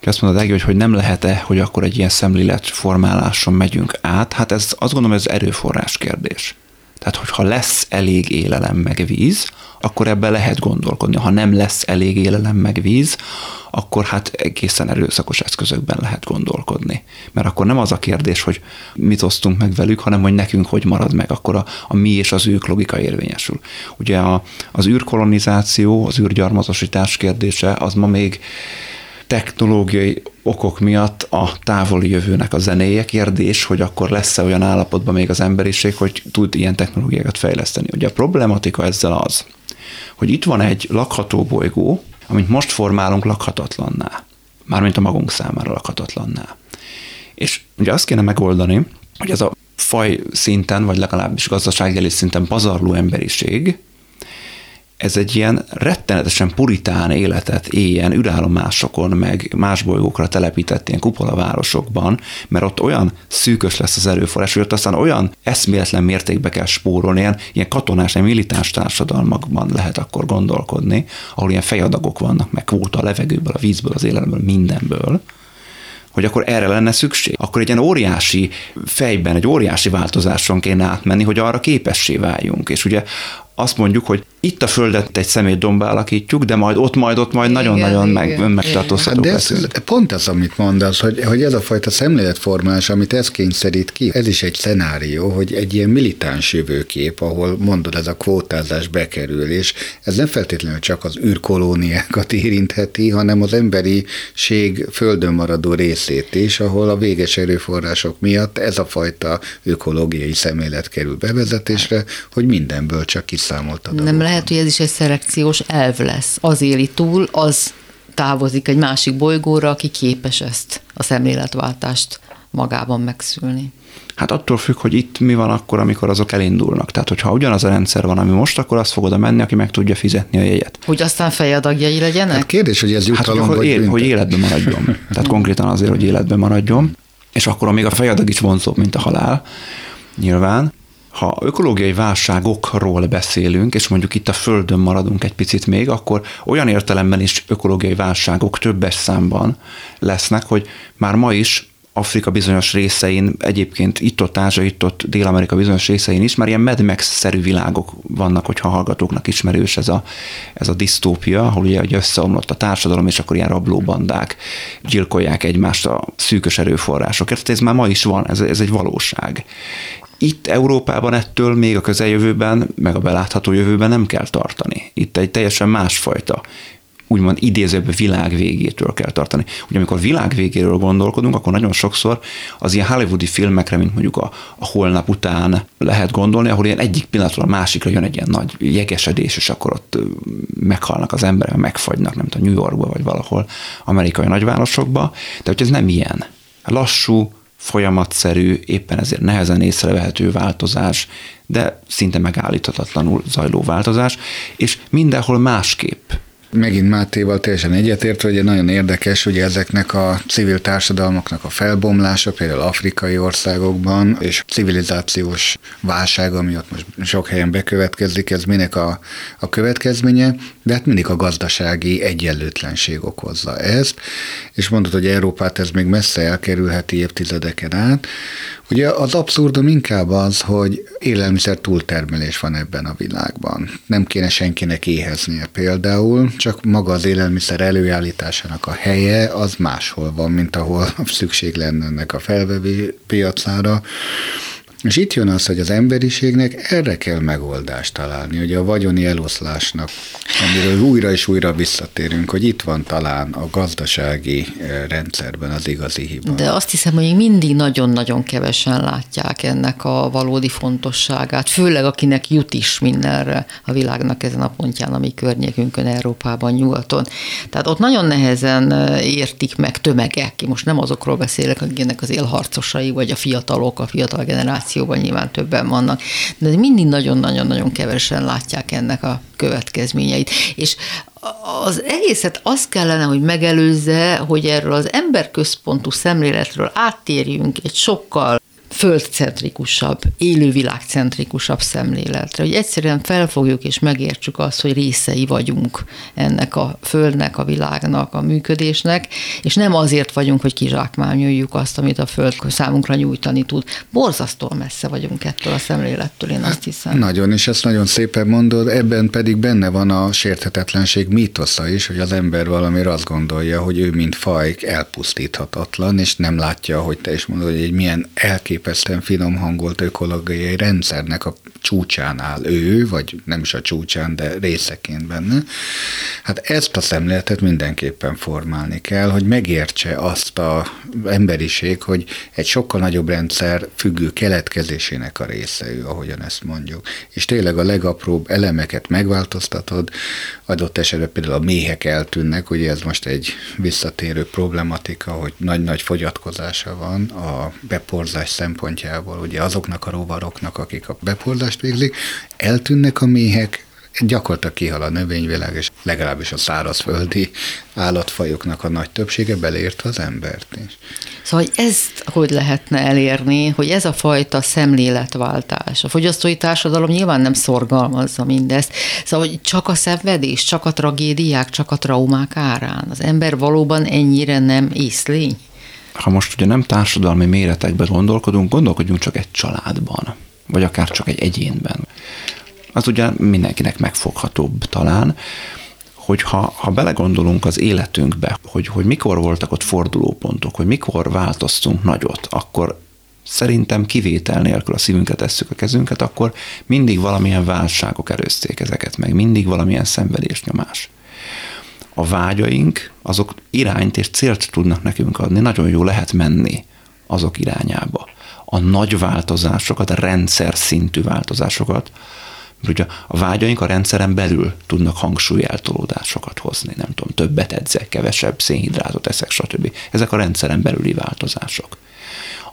Azt mondod, Egi, hogy, hogy nem lehet-e, hogy akkor egy ilyen szemlélet formáláson megyünk át? Hát ez azt gondolom, ez erőforrás kérdés. Tehát, hogyha lesz elég élelem meg víz, akkor ebben lehet gondolkodni. Ha nem lesz elég élelem meg víz, akkor hát egészen erőszakos eszközökben lehet gondolkodni. Mert akkor nem az a kérdés, hogy mit osztunk meg velük, hanem hogy nekünk hogy marad meg, akkor a, a mi és az ők logika érvényesül. Ugye a, az űrkolonizáció, az űrgyarmatosítás kérdése, az ma még technológiai okok miatt a távoli jövőnek a zenéje. Kérdés, hogy akkor lesz-e olyan állapotban még az emberiség, hogy tud ilyen technológiákat fejleszteni. Ugye a problematika ezzel az, hogy itt van egy lakható bolygó, amit most formálunk lakhatatlanná. Mármint a magunk számára lakhatatlanná. És ugye azt kéne megoldani, hogy ez a faj szinten, vagy legalábbis gazdasági szinten pazarló emberiség, ez egy ilyen rettenetesen puritán életet éljen űrállomásokon, meg más bolygókra telepített ilyen kupolavárosokban, mert ott olyan szűkös lesz az erőforrás, hogy ott aztán olyan eszméletlen mértékbe kell spórolni, ilyen, ilyen katonás, ilyen militáns társadalmakban lehet akkor gondolkodni, ahol ilyen fejadagok vannak, meg kvóta a levegőből, a vízből, az élelemből, mindenből, hogy akkor erre lenne szükség. Akkor egy ilyen óriási fejben, egy óriási változáson kéne átmenni, hogy arra képessé váljunk. És ugye azt mondjuk, hogy itt a földet egy szemétdombá alakítjuk, de majd ott, majd ott, majd nagyon-nagyon meg, önmegtartóztató hát de ez, pont az, amit mondasz, hogy, hogy ez a fajta szemléletformálás, amit ez kényszerít ki, ez is egy szenárió, hogy egy ilyen militáns jövőkép, ahol mondod, ez a kvótázás bekerül, és ez nem feltétlenül csak az űrkolóniákat [laughs] érintheti, hanem az emberiség földön maradó részét is, ahol a véges erőforrások miatt ez a fajta ökológiai szemlélet kerül bevezetésre, hogy mindenből csak kiszámoltad. Nem lehet, hogy ez is egy szelekciós elv lesz. Az éli túl, az távozik egy másik bolygóra, aki képes ezt a szemléletváltást magában megszülni. Hát attól függ, hogy itt mi van akkor, amikor azok elindulnak. Tehát, hogyha ugyanaz a rendszer van, ami most, akkor azt fogod menni, aki meg tudja fizetni a jegyet. Hogy aztán fejadagjai legyenek? Hát kérdés, hogy ez jutalom hát, hogy, él, hogy életben maradjon. Tehát konkrétan azért, hogy életben maradjon. És akkor még a fejadag is vonzóbb, mint a halál, nyilván ha ökológiai válságokról beszélünk, és mondjuk itt a Földön maradunk egy picit még, akkor olyan értelemben is ökológiai válságok többes számban lesznek, hogy már ma is Afrika bizonyos részein, egyébként itt-ott Ázsia, itt-ott Dél-Amerika bizonyos részein is, már ilyen Mad Max-szerű világok vannak, hogyha hallgatóknak ismerős ez a, ez a disztópia, ahol ugye, ugye összeomlott a társadalom, és akkor ilyen rablóbandák gyilkolják egymást a szűkös erőforrásokért. Tehát ez már ma is van, ez, ez egy valóság. Itt Európában ettől még a közeljövőben, meg a belátható jövőben nem kell tartani. Itt egy teljesen másfajta úgymond idézőbb világ végétől kell tartani. Ugye amikor világ végéről gondolkodunk, akkor nagyon sokszor az ilyen hollywoodi filmekre, mint mondjuk a, a holnap után lehet gondolni, ahol ilyen egyik pillanatról a másikra jön egy ilyen nagy jegesedés, és akkor ott meghalnak az emberek, megfagynak, nem tudom, New Yorkba vagy valahol amerikai nagyvárosokba, de hogy ez nem ilyen. Lassú, folyamatszerű, éppen ezért nehezen észrevehető változás, de szinte megállíthatatlanul zajló változás, és mindenhol másképp megint Mátéval teljesen egyetért, hogy nagyon érdekes, hogy ezeknek a civil társadalmaknak a felbomlása, például afrikai országokban, és civilizációs válság, ami ott most sok helyen bekövetkezik, ez minek a, a következménye, de hát mindig a gazdasági egyenlőtlenség okozza ezt, és mondod, hogy Európát ez még messze elkerülheti évtizedeken át, Ugye az abszurdum inkább az, hogy élelmiszer túltermelés van ebben a világban. Nem kéne senkinek éheznie például, csak maga az élelmiszer előállításának a helye az máshol van, mint ahol [laughs] szükség lenne ennek a felvevő piacára. És itt jön az, hogy az emberiségnek erre kell megoldást találni, hogy a vagyoni eloszlásnak, amiről újra és újra visszatérünk, hogy itt van talán a gazdasági eh, rendszerben az igazi hiba. De azt hiszem, hogy mindig nagyon-nagyon kevesen látják ennek a valódi fontosságát, főleg akinek jut is mindenre a világnak ezen a pontján, ami környékünkön, Európában, nyugaton. Tehát ott nagyon nehezen eh, értik meg tömegek, most nem azokról beszélek, akiknek az élharcosai, vagy a fiatalok, a fiatal generáció, generációban nyilván többen vannak, de mindig nagyon-nagyon-nagyon kevesen látják ennek a következményeit. És az egészet az kellene, hogy megelőzze, hogy erről az emberközpontú szemléletről áttérjünk egy sokkal földcentrikusabb, élővilágcentrikusabb szemléletre, hogy egyszerűen felfogjuk és megértsük azt, hogy részei vagyunk ennek a földnek, a világnak, a működésnek, és nem azért vagyunk, hogy kizsákmányoljuk azt, amit a föld számunkra nyújtani tud. Borzasztóan messze vagyunk ettől a szemlélettől, én azt hiszem. Nagyon, és ezt nagyon szépen mondod, ebben pedig benne van a sérthetetlenség mítosza is, hogy az ember valamire azt gondolja, hogy ő mint faj elpusztíthatatlan, és nem látja, hogy te is mondod, hogy egy milyen elkép elképesztően finom hangolt ökológiai rendszernek a csúcsán áll ő, vagy nem is a csúcsán, de részeként benne. Hát ezt a szemléletet mindenképpen formálni kell, hogy megértse azt a emberiség, hogy egy sokkal nagyobb rendszer függő keletkezésének a része ő, ahogyan ezt mondjuk. És tényleg a legapróbb elemeket megváltoztatod, adott esetben például a méhek eltűnnek, ugye ez most egy visszatérő problematika, hogy nagy-nagy fogyatkozása van a beporzás szempontjából, ugye azoknak a rovaroknak, akik a beporzást végzik, eltűnnek a méhek, gyakorlatilag kihal a növényvilág, és legalábbis a szárazföldi állatfajoknak a nagy többsége beleértve az embert is. Szóval hogy ezt hogy lehetne elérni, hogy ez a fajta szemléletváltás. A fogyasztói társadalom nyilván nem szorgalmazza mindezt, szóval hogy csak a szenvedés, csak a tragédiák, csak a traumák árán. Az ember valóban ennyire nem észlény? Ha most ugye nem társadalmi méretekben gondolkodunk, gondolkodjunk csak egy családban, vagy akár csak egy egyénben. Az ugye mindenkinek megfoghatóbb talán, hogy ha, ha belegondolunk az életünkbe, hogy, hogy mikor voltak ott fordulópontok, hogy mikor változtunk nagyot, akkor szerintem kivétel nélkül a szívünket tesszük a kezünket, akkor mindig valamilyen válságok előzték ezeket meg, mindig valamilyen szenvedésnyomás a vágyaink, azok irányt és célt tudnak nekünk adni, nagyon jó lehet menni azok irányába. A nagy változásokat, a rendszer szintű változásokat, ugye a vágyaink a rendszeren belül tudnak hangsúlyeltolódásokat hozni, nem tudom, többet edzek, kevesebb szénhidrátot eszek, stb. Ezek a rendszeren belüli változások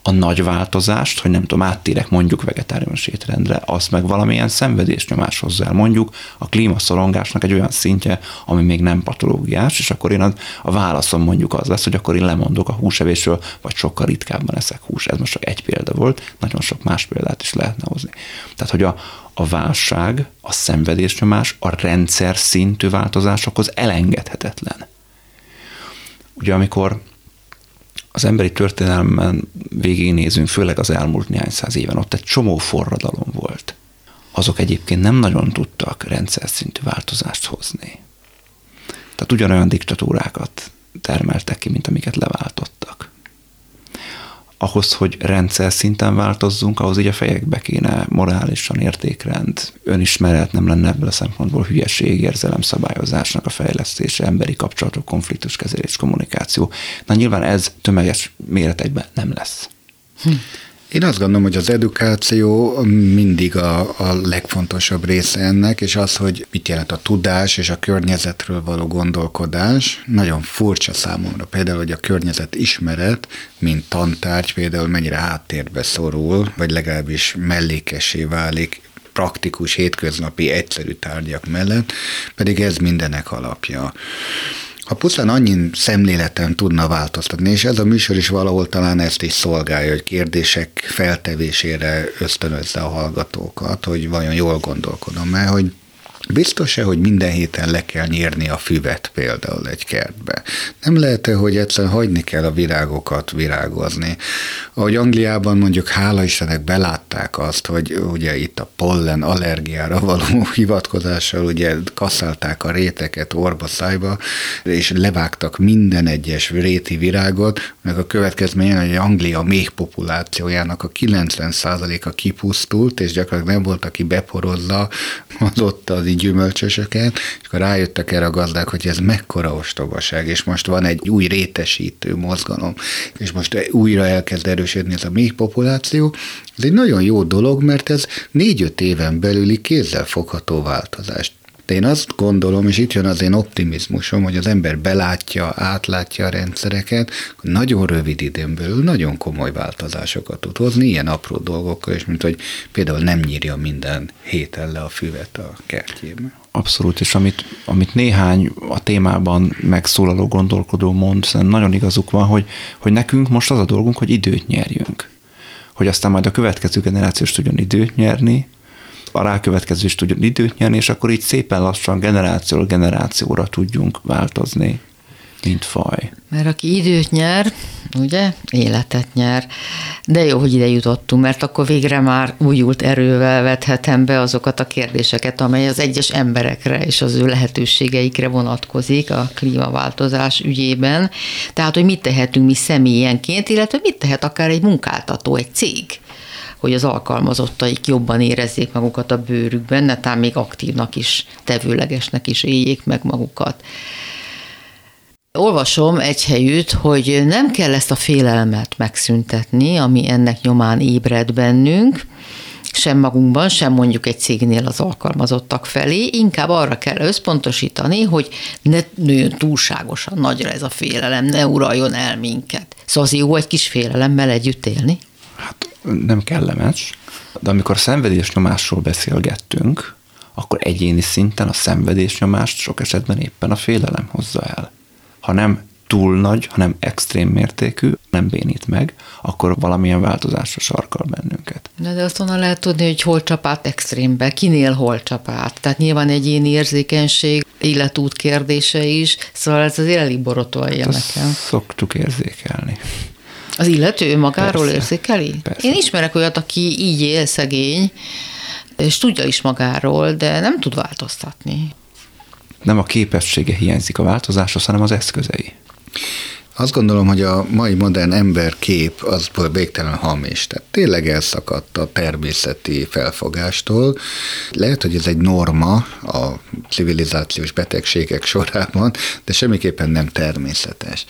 a nagy változást, hogy nem tudom, áttérek mondjuk vegetáriánus étrendre, azt meg valamilyen szenvedésnyomás hozzá mondjuk a klímaszorongásnak egy olyan szintje, ami még nem patológiás, és akkor én a, a válaszom mondjuk az lesz, hogy akkor én lemondok a húsevésről, vagy sokkal ritkábban eszek hús. Ez most csak egy példa volt, nagyon sok más példát is lehetne hozni. Tehát, hogy a, a válság, a szenvedésnyomás, a rendszer szintű változásokhoz elengedhetetlen. Ugye amikor az emberi történelmen végignézünk, főleg az elmúlt néhány száz éven, ott egy csomó forradalom volt. Azok egyébként nem nagyon tudtak rendszer szintű változást hozni. Tehát ugyanolyan diktatúrákat termeltek ki, mint amiket leváltottak ahhoz, hogy rendszer szinten változzunk, ahhoz így a fejekbe kéne morálisan értékrend, önismeret nem lenne ebből a szempontból hülyeség, érzelem szabályozásnak a fejlesztése, emberi kapcsolatok, konfliktuskezelés, kommunikáció. Na nyilván ez tömeges méretekben nem lesz. Hm. Én azt gondolom, hogy az edukáció mindig a, a legfontosabb része ennek, és az, hogy mit jelent a tudás és a környezetről való gondolkodás, nagyon furcsa számomra. Például, hogy a környezet ismeret, mint tantárgy például mennyire háttérbe szorul, vagy legalábbis mellékesé válik praktikus, hétköznapi, egyszerű tárgyak mellett, pedig ez mindenek alapja. Ha pusztán annyi szemléleten tudna változtatni, és ez a műsor is valahol talán ezt is szolgálja, hogy kérdések feltevésére ösztönözze a hallgatókat, hogy vajon jól gondolkodom-e, hogy Biztos-e, hogy minden héten le kell nyírni a füvet például egy kertbe? Nem lehet-e, hogy egyszerűen hagyni kell a virágokat virágozni? Ahogy Angliában mondjuk hála Istennek belátták azt, hogy ugye itt a pollen allergiára való [laughs] hivatkozással ugye kaszálták a réteket orba szájba, és levágtak minden egyes réti virágot, meg a következményen, hogy Anglia még populációjának a 90%-a kipusztult, és gyakorlatilag nem volt, aki beporozza az ott az gyümölcsösöket, és akkor rájöttek erre a gazdák, hogy ez mekkora ostobaság, és most van egy új rétesítő mozgalom, és most újra elkezd erősödni ez a méh populáció. Ez egy nagyon jó dolog, mert ez négy-öt éven belüli kézzel fogható változást De én azt gondolom, és itt jön az én optimizmusom, hogy az ember belátja, átlátja a rendszereket, hogy nagyon rövid időn belül nagyon komoly változásokat tud hozni, ilyen apró dolgokkal, és mint hogy például nem nyírja minden héten le a füvet a kertjében. Abszolút, és amit, amit néhány a témában megszólaló gondolkodó mond, szerintem nagyon igazuk van, hogy, hogy nekünk most az a dolgunk, hogy időt nyerjünk. Hogy aztán majd a következő generáció is tudjon időt nyerni, a rákövetkező is tudjon időt nyerni, és akkor így szépen lassan generációról generációra tudjunk változni mint faj. Mert aki időt nyer, ugye, életet nyer. De jó, hogy ide jutottunk, mert akkor végre már újult erővel vethetem be azokat a kérdéseket, amely az egyes emberekre és az ő lehetőségeikre vonatkozik a klímaváltozás ügyében. Tehát, hogy mit tehetünk mi személyenként, illetve mit tehet akár egy munkáltató, egy cég hogy az alkalmazottaik jobban érezzék magukat a bőrükben, netán még aktívnak is, tevőlegesnek is éljék meg magukat. Olvasom egy helyütt, hogy nem kell ezt a félelmet megszüntetni, ami ennek nyomán ébred bennünk, sem magunkban, sem mondjuk egy cégnél az alkalmazottak felé, inkább arra kell összpontosítani, hogy ne nőjön túlságosan nagyra ez a félelem, ne uraljon el minket. Szóval az jó egy kis félelemmel együtt élni? Hát nem kellemes, de amikor szenvedés nyomásról beszélgettünk, akkor egyéni szinten a szenvedés nyomást sok esetben éppen a félelem hozza el ha nem túl nagy, hanem extrém mértékű, nem bénít meg, akkor valamilyen változásra sarkal bennünket. Na de azt onnan lehet tudni, hogy hol csap át extrémbe, kinél hol csap át. Tehát nyilván egyéni érzékenység, életút kérdése is, szóval ez azért elég borotolja hát nekem. Szoktuk érzékelni. Az illető magáról Persze. érzékeli? Persze. Én ismerek olyat, aki így él szegény, és tudja is magáról, de nem tud változtatni nem a képessége hiányzik a változáshoz, hanem az eszközei. Azt gondolom, hogy a mai modern emberkép az végtelen hamis. Tehát tényleg elszakadt a természeti felfogástól. Lehet, hogy ez egy norma a civilizációs betegségek [laughs] sorában, de semmiképpen nem természetes.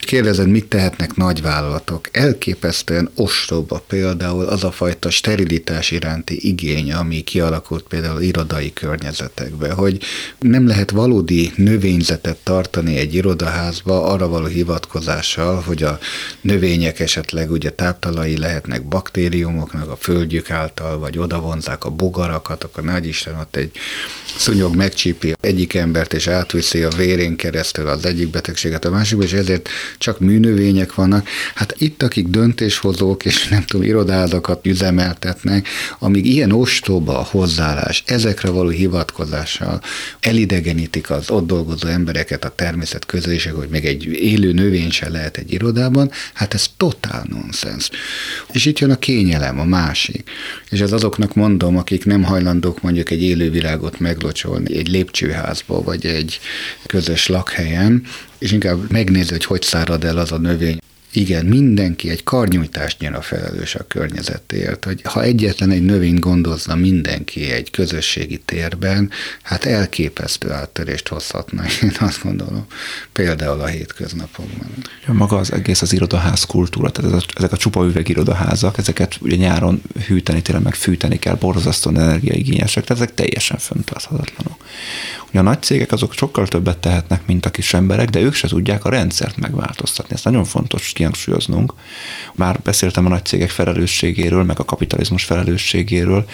Kérdezed, mit tehetnek nagyvállalatok? Elképesztően ostoba például az a fajta sterilitás iránti igény, ami kialakult például irodai környezetekbe, hogy nem lehet valódi növényzetet tartani egy irodaházba arra való hivatkozással, hogy a növények esetleg ugye táptalai lehetnek baktériumoknak a földjük által, vagy odavonzák a bogarakat, akkor nagy Isten ott egy szúnyog megcsípi egyik embert, és átviszi a vérén keresztül az egyik betegséget a másikba, és ezért csak műnövények vannak. Hát itt, akik döntéshozók, és nem tudom, irodázakat üzemeltetnek, amíg ilyen ostoba hozzáállás, ezekre való hivatkozással elidegenítik az ott dolgozó embereket a természet közösség, hogy még egy élő növény se lehet egy irodában, hát ez totál nonsens. És itt jön a kényelem, a másik. És ez azoknak mondom, akik nem hajlandók mondjuk egy élővilágot meglocsolni egy lépcsőházba, vagy egy közös lakhelyen, és inkább megnézi, hogy hogy szárad el az a növény, igen, mindenki egy karnyújtásnyira a felelős a környezetért, hogy ha egyetlen egy növény gondozna mindenki egy közösségi térben, hát elképesztő áttörést hozhatna, [laughs] én azt gondolom, például a hétköznapokban. Ja, maga az egész az irodaház kultúra, tehát ez a, ezek a csupa üveg irodaházak, ezeket ugye nyáron hűteni, tényleg meg fűteni kell, borzasztóan energiaigényesek, tehát ezek teljesen föntarthatatlanok. Ugye a nagy cégek azok sokkal többet tehetnek, mint a kis emberek, de ők se tudják a rendszert megváltoztatni. Ez nagyon fontos kihangsúlyoznunk. Már beszéltem a nagy cégek felelősségéről, meg a kapitalizmus felelősségéről.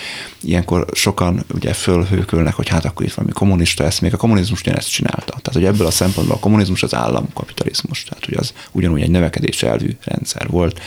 Ilyenkor sokan ugye fölhőkölnek, hogy hát akkor itt valami kommunista ezt, még a kommunizmus ugyanezt csinálta. Tehát, hogy ebből a szempontból a kommunizmus az államkapitalizmus, tehát hogy az ugyanúgy egy növekedés elvű rendszer volt,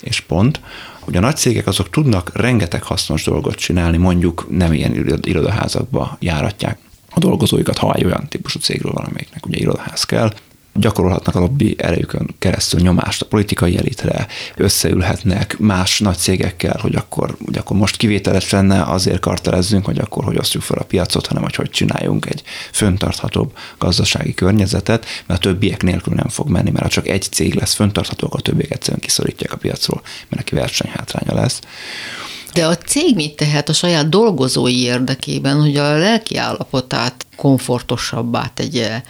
és pont. Ugye a nagy cégek azok tudnak rengeteg hasznos dolgot csinálni, mondjuk nem ilyen irodaházakba járatják a dolgozóikat, ha egy olyan típusú cégről van, amelyiknek ugye irodaház kell, gyakorolhatnak a lobby erejükön keresztül nyomást a politikai elitre, összeülhetnek más nagy cégekkel, hogy akkor, hogy akkor most kivételes lenne, azért kartelezzünk, hogy akkor hogy osztjuk fel a piacot, hanem hogy hogy csináljunk egy föntarthatóbb gazdasági környezetet, mert a többiek nélkül nem fog menni, mert ha csak egy cég lesz föntartható, akkor a többiek egyszerűen kiszorítják a piacról, mert neki versenyhátránya lesz. De a cég mit tehet a saját dolgozói érdekében, hogy a lelki állapotát komfortosabbá tegye?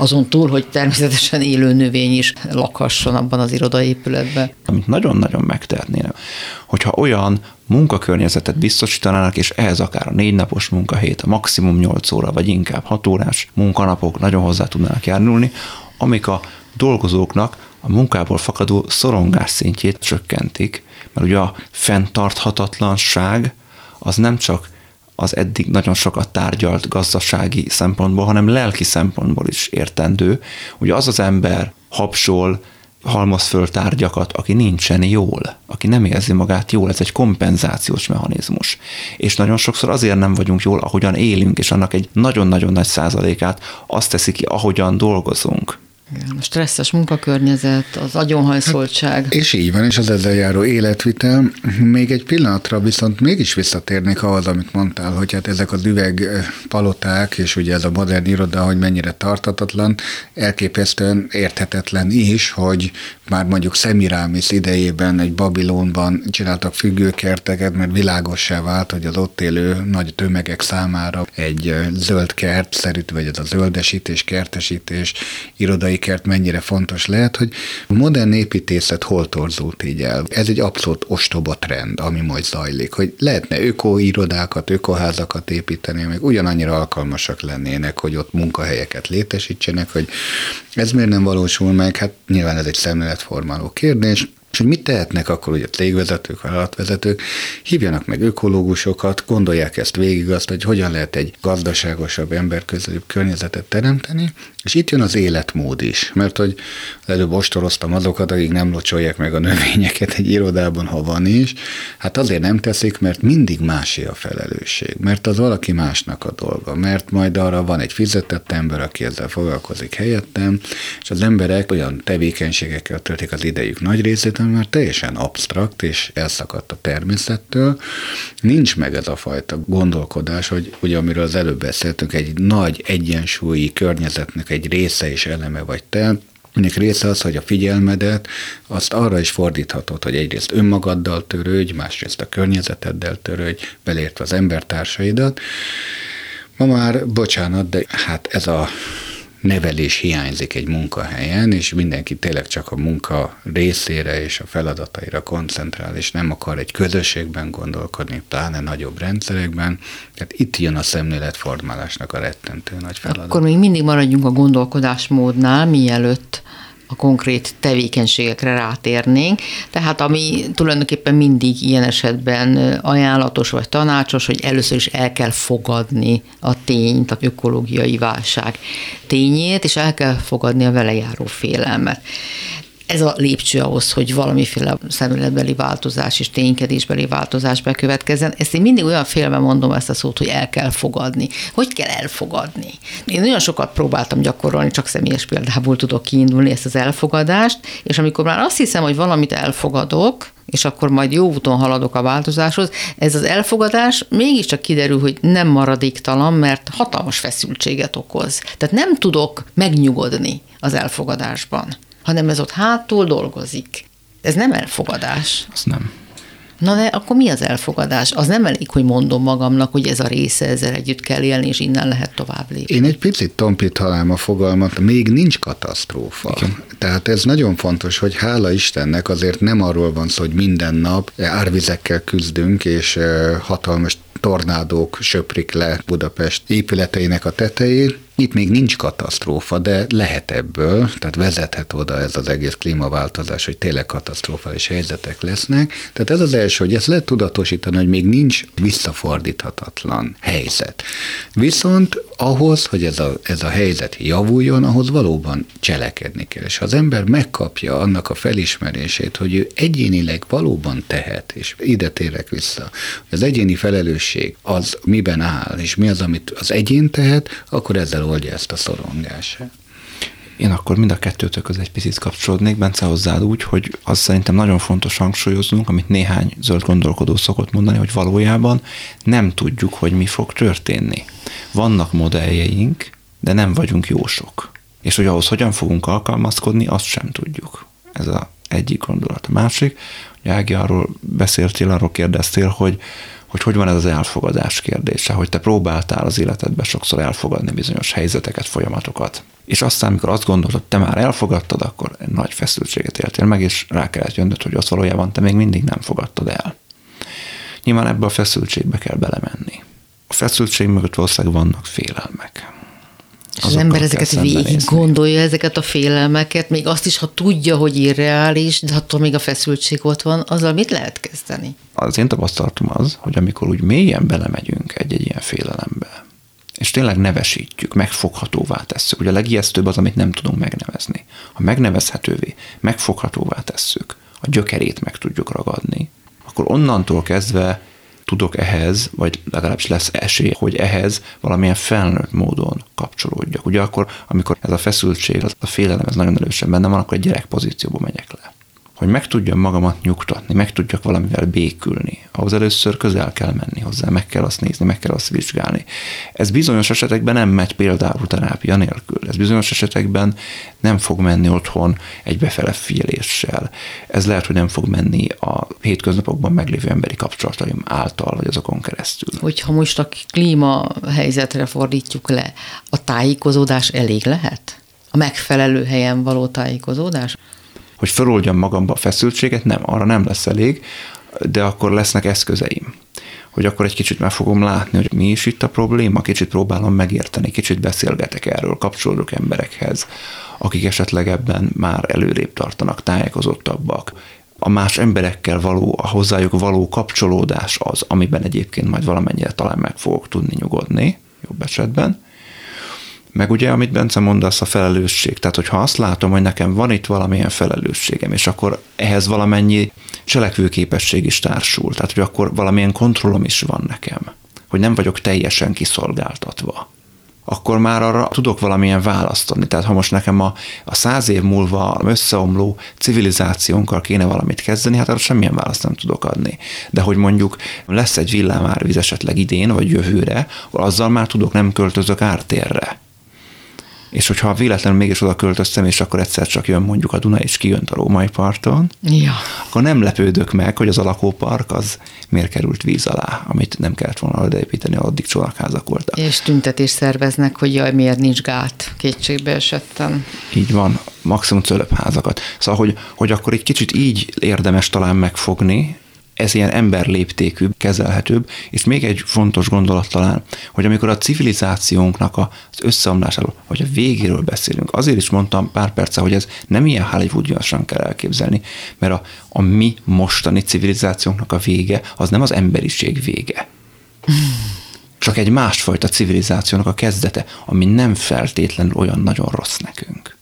Azon túl, hogy természetesen élő növény is lakhasson abban az irodaépületben. Amit nagyon-nagyon megtehetnének, hogyha olyan munkakörnyezetet biztosítanának, és ehhez akár a négy napos munkahét, a maximum 8 óra, vagy inkább 6 órás munkanapok nagyon hozzá tudnának járulni, amik a dolgozóknak a munkából fakadó szorongás szintjét csökkentik, mert ugye a fenntarthatatlanság az nem csak az eddig nagyon sokat tárgyalt gazdasági szempontból, hanem lelki szempontból is értendő. Ugye az az ember habsol, halmoz föl tárgyakat, aki nincsen jól, aki nem érzi magát jól, ez egy kompenzációs mechanizmus. És nagyon sokszor azért nem vagyunk jól, ahogyan élünk, és annak egy nagyon-nagyon nagy százalékát azt teszi ki, ahogyan dolgozunk. A stresszes munkakörnyezet, az agyonhajszoltság. Hát, és így van, és az ezzel járó életvitel. Még egy pillanatra viszont mégis visszatérnék ahhoz, amit mondtál, hogy hát ezek az üvegpaloták, és ugye ez a modern iroda, hogy mennyire tartatatlan, elképesztően érthetetlen is, hogy már mondjuk Szemirámis idejében egy Babilonban csináltak függőkerteket, mert világossá vált, hogy az ott élő nagy tömegek számára egy zöld kert, szerint, vagy ez a zöldesítés, kertesítés, irodai kert mennyire fontos lehet, hogy modern építészet hol torzult így el. Ez egy abszolút ostoba trend, ami majd zajlik, hogy lehetne ökoirodákat, ökoházakat építeni, amik ugyanannyira alkalmasak lennének, hogy ott munkahelyeket létesítsenek, hogy ez miért nem valósul meg, hát nyilván ez egy szemléletformáló kérdés, és hogy mit tehetnek akkor ugye a cégvezetők, vállalatvezetők, hívjanak meg ökológusokat, gondolják ezt végig azt, hogy hogyan lehet egy gazdaságosabb, emberközelőbb környezetet teremteni, és itt jön az életmód is, mert hogy előbb ostoroztam azokat, akik nem locsolják meg a növényeket egy irodában, ha van is, hát azért nem teszik, mert mindig másé a felelősség, mert az valaki másnak a dolga, mert majd arra van egy fizetett ember, aki ezzel foglalkozik helyettem, és az emberek olyan tevékenységekkel töltik az idejük nagy részét, ami már teljesen absztrakt és elszakadt a természettől. Nincs meg ez a fajta gondolkodás, hogy ugye amiről az előbb beszéltünk, egy nagy egyensúlyi környezetnek egy része és eleme vagy te, Ennek része az, hogy a figyelmedet azt arra is fordíthatod, hogy egyrészt önmagaddal törődj, másrészt a környezeteddel törődj, belértve az embertársaidat. Ma már, bocsánat, de hát ez a nevelés hiányzik egy munkahelyen, és mindenki tényleg csak a munka részére és a feladataira koncentrál, és nem akar egy közösségben gondolkodni, pláne nagyobb rendszerekben. Tehát itt jön a szemléletformálásnak a rettentő nagy feladat. Akkor még mindig maradjunk a gondolkodásmódnál, mielőtt a konkrét tevékenységekre rátérnénk. Tehát ami tulajdonképpen mindig ilyen esetben ajánlatos vagy tanácsos, hogy először is el kell fogadni a tényt, a ökológiai válság tényét, és el kell fogadni a vele járó félelmet ez a lépcső ahhoz, hogy valamiféle szemléletbeli változás és ténykedésbeli változás bekövetkezzen. Ezt én mindig olyan félve mondom ezt a szót, hogy el kell fogadni. Hogy kell elfogadni? Én nagyon sokat próbáltam gyakorolni, csak személyes példából tudok kiindulni ezt az elfogadást, és amikor már azt hiszem, hogy valamit elfogadok, és akkor majd jó úton haladok a változáshoz. Ez az elfogadás mégiscsak kiderül, hogy nem maradéktalan, mert hatalmas feszültséget okoz. Tehát nem tudok megnyugodni az elfogadásban hanem ez ott hátul dolgozik. Ez nem elfogadás. Az nem. Na de akkor mi az elfogadás? Az nem elég, hogy mondom magamnak, hogy ez a része, ezzel együtt kell élni, és innen lehet tovább lépni. Én egy picit tompítanám a fogalmat, még nincs katasztrófa. Igen. Tehát ez nagyon fontos, hogy hála Istennek azért nem arról van szó, hogy minden nap árvizekkel küzdünk, és hatalmas tornádók söprik le Budapest épületeinek a tetejét, itt még nincs katasztrófa, de lehet ebből, tehát vezethet oda ez az egész klímaváltozás, hogy tényleg katasztrofális helyzetek lesznek. Tehát ez az első, hogy ezt lehet tudatosítani, hogy még nincs visszafordíthatatlan helyzet. Viszont ahhoz, hogy ez a, ez a helyzet javuljon, ahhoz valóban cselekedni kell. És ha az ember megkapja annak a felismerését, hogy ő egyénileg valóban tehet, és ide térek vissza, hogy az egyéni felelősség az miben áll, és mi az, amit az egyén tehet, akkor ezzel oldja ezt a szorongását. Én akkor mind a kettőtök egy picit kapcsolódnék, Bence hozzád úgy, hogy az szerintem nagyon fontos hangsúlyoznunk, amit néhány zöld gondolkodó szokott mondani, hogy valójában nem tudjuk, hogy mi fog történni. Vannak modelljeink, de nem vagyunk jósok. És hogy ahhoz hogyan fogunk alkalmazkodni, azt sem tudjuk. Ez a egyik gondolat. A másik, hogy Ági, arról beszéltél, arról kérdeztél, hogy hogy hogy van ez az elfogadás kérdése, hogy te próbáltál az életedben sokszor elfogadni bizonyos helyzeteket, folyamatokat. És aztán, amikor azt gondolod, te már elfogadtad, akkor egy nagy feszültséget éltél meg, és rá kellett jönnöd, hogy azt valójában te még mindig nem fogadtad el. Nyilván ebbe a feszültségbe kell belemenni. A feszültség mögött valószínűleg vannak félelmek. És az ember ezeket végig gondolja, ezeket a félelmeket, még azt is, ha tudja, hogy irreális, de attól még a feszültség ott van, azzal mit lehet kezdeni? Az én tapasztalatom az, hogy amikor úgy mélyen belemegyünk egy-egy ilyen félelembe, és tényleg nevesítjük, megfoghatóvá tesszük. Ugye a legijesztőbb az, amit nem tudunk megnevezni. Ha megnevezhetővé, megfoghatóvá tesszük, a gyökerét meg tudjuk ragadni, akkor onnantól kezdve tudok ehhez, vagy legalábbis lesz esély, hogy ehhez valamilyen felnőtt módon kapcsolódjak. Ugye akkor, amikor ez a feszültség, az a félelem, ez nagyon erősen benne van, akkor egy gyerek pozícióba megyek le hogy meg tudjam magamat nyugtatni, meg tudjak valamivel békülni, ahhoz először közel kell menni hozzá, meg kell azt nézni, meg kell azt vizsgálni. Ez bizonyos esetekben nem megy például terápia nélkül. Ez bizonyos esetekben nem fog menni otthon egy befele figyeléssel. Ez lehet, hogy nem fog menni a hétköznapokban meglévő emberi kapcsolataim által, vagy azokon keresztül. Hogyha most a klímahelyzetre fordítjuk le, a tájékozódás elég lehet? A megfelelő helyen való tájékozódás? Hogy feloldjam magamba a feszültséget, nem, arra nem lesz elég, de akkor lesznek eszközeim hogy akkor egy kicsit meg fogom látni, hogy mi is itt a probléma, kicsit próbálom megérteni, kicsit beszélgetek erről, kapcsolódok emberekhez, akik esetleg ebben már előrébb tartanak, tájékozottabbak. A más emberekkel való, a hozzájuk való kapcsolódás az, amiben egyébként majd valamennyire talán meg fogok tudni nyugodni, jobb esetben. Meg ugye, amit Bence mondasz, a felelősség. Tehát, hogyha azt látom, hogy nekem van itt valamilyen felelősségem, és akkor ehhez valamennyi cselekvőképesség is társul. Tehát, hogy akkor valamilyen kontrollom is van nekem. Hogy nem vagyok teljesen kiszolgáltatva akkor már arra tudok valamilyen választani. Tehát ha most nekem a, a száz év múlva összeomló civilizációnkkal kéne valamit kezdeni, hát arra semmilyen választ nem tudok adni. De hogy mondjuk lesz egy villámárvíz esetleg idén vagy jövőre, azzal már tudok, nem költözök ártérre és hogyha véletlenül mégis oda költöztem, és akkor egyszer csak jön mondjuk a Duna, és kijönt a római parton, ja. akkor nem lepődök meg, hogy az a lakópark az miért került víz alá, amit nem kellett volna odaépíteni, addig csónakházak voltak. És tüntetés szerveznek, hogy jaj, miért nincs gát, kétségbe esettem. Így van, maximum cölöpházakat. Szóval, hogy, hogy akkor egy kicsit így érdemes talán megfogni, ez ilyen emberléptékűbb, kezelhetőbb, és még egy fontos gondolat talán, hogy amikor a civilizációnknak az összeomlásáról, vagy a végéről beszélünk, azért is mondtam pár perce, hogy ez nem ilyen Hollywoodiasan kell elképzelni, mert a, a mi mostani civilizációnknak a vége, az nem az emberiség vége. Csak egy másfajta civilizációnak a kezdete, ami nem feltétlenül olyan nagyon rossz nekünk.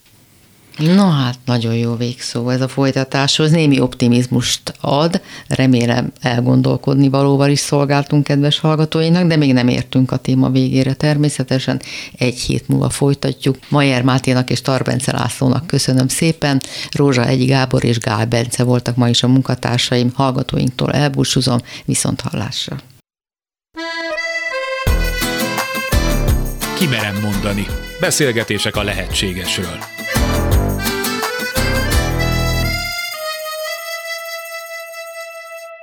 Na hát, nagyon jó végszó ez a folytatáshoz. Némi optimizmust ad, remélem elgondolkodni valóval is szolgáltunk kedves hallgatóinak, de még nem értünk a téma végére természetesen. Egy hét múlva folytatjuk. Majer Máténak és Tarbence Lászlónak köszönöm szépen. Rózsa Egy Gábor és Gál Bence voltak ma is a munkatársaim. Hallgatóinktól elbúcsúzom, viszont hallásra. Kimerem mondani. Beszélgetések a lehetségesről.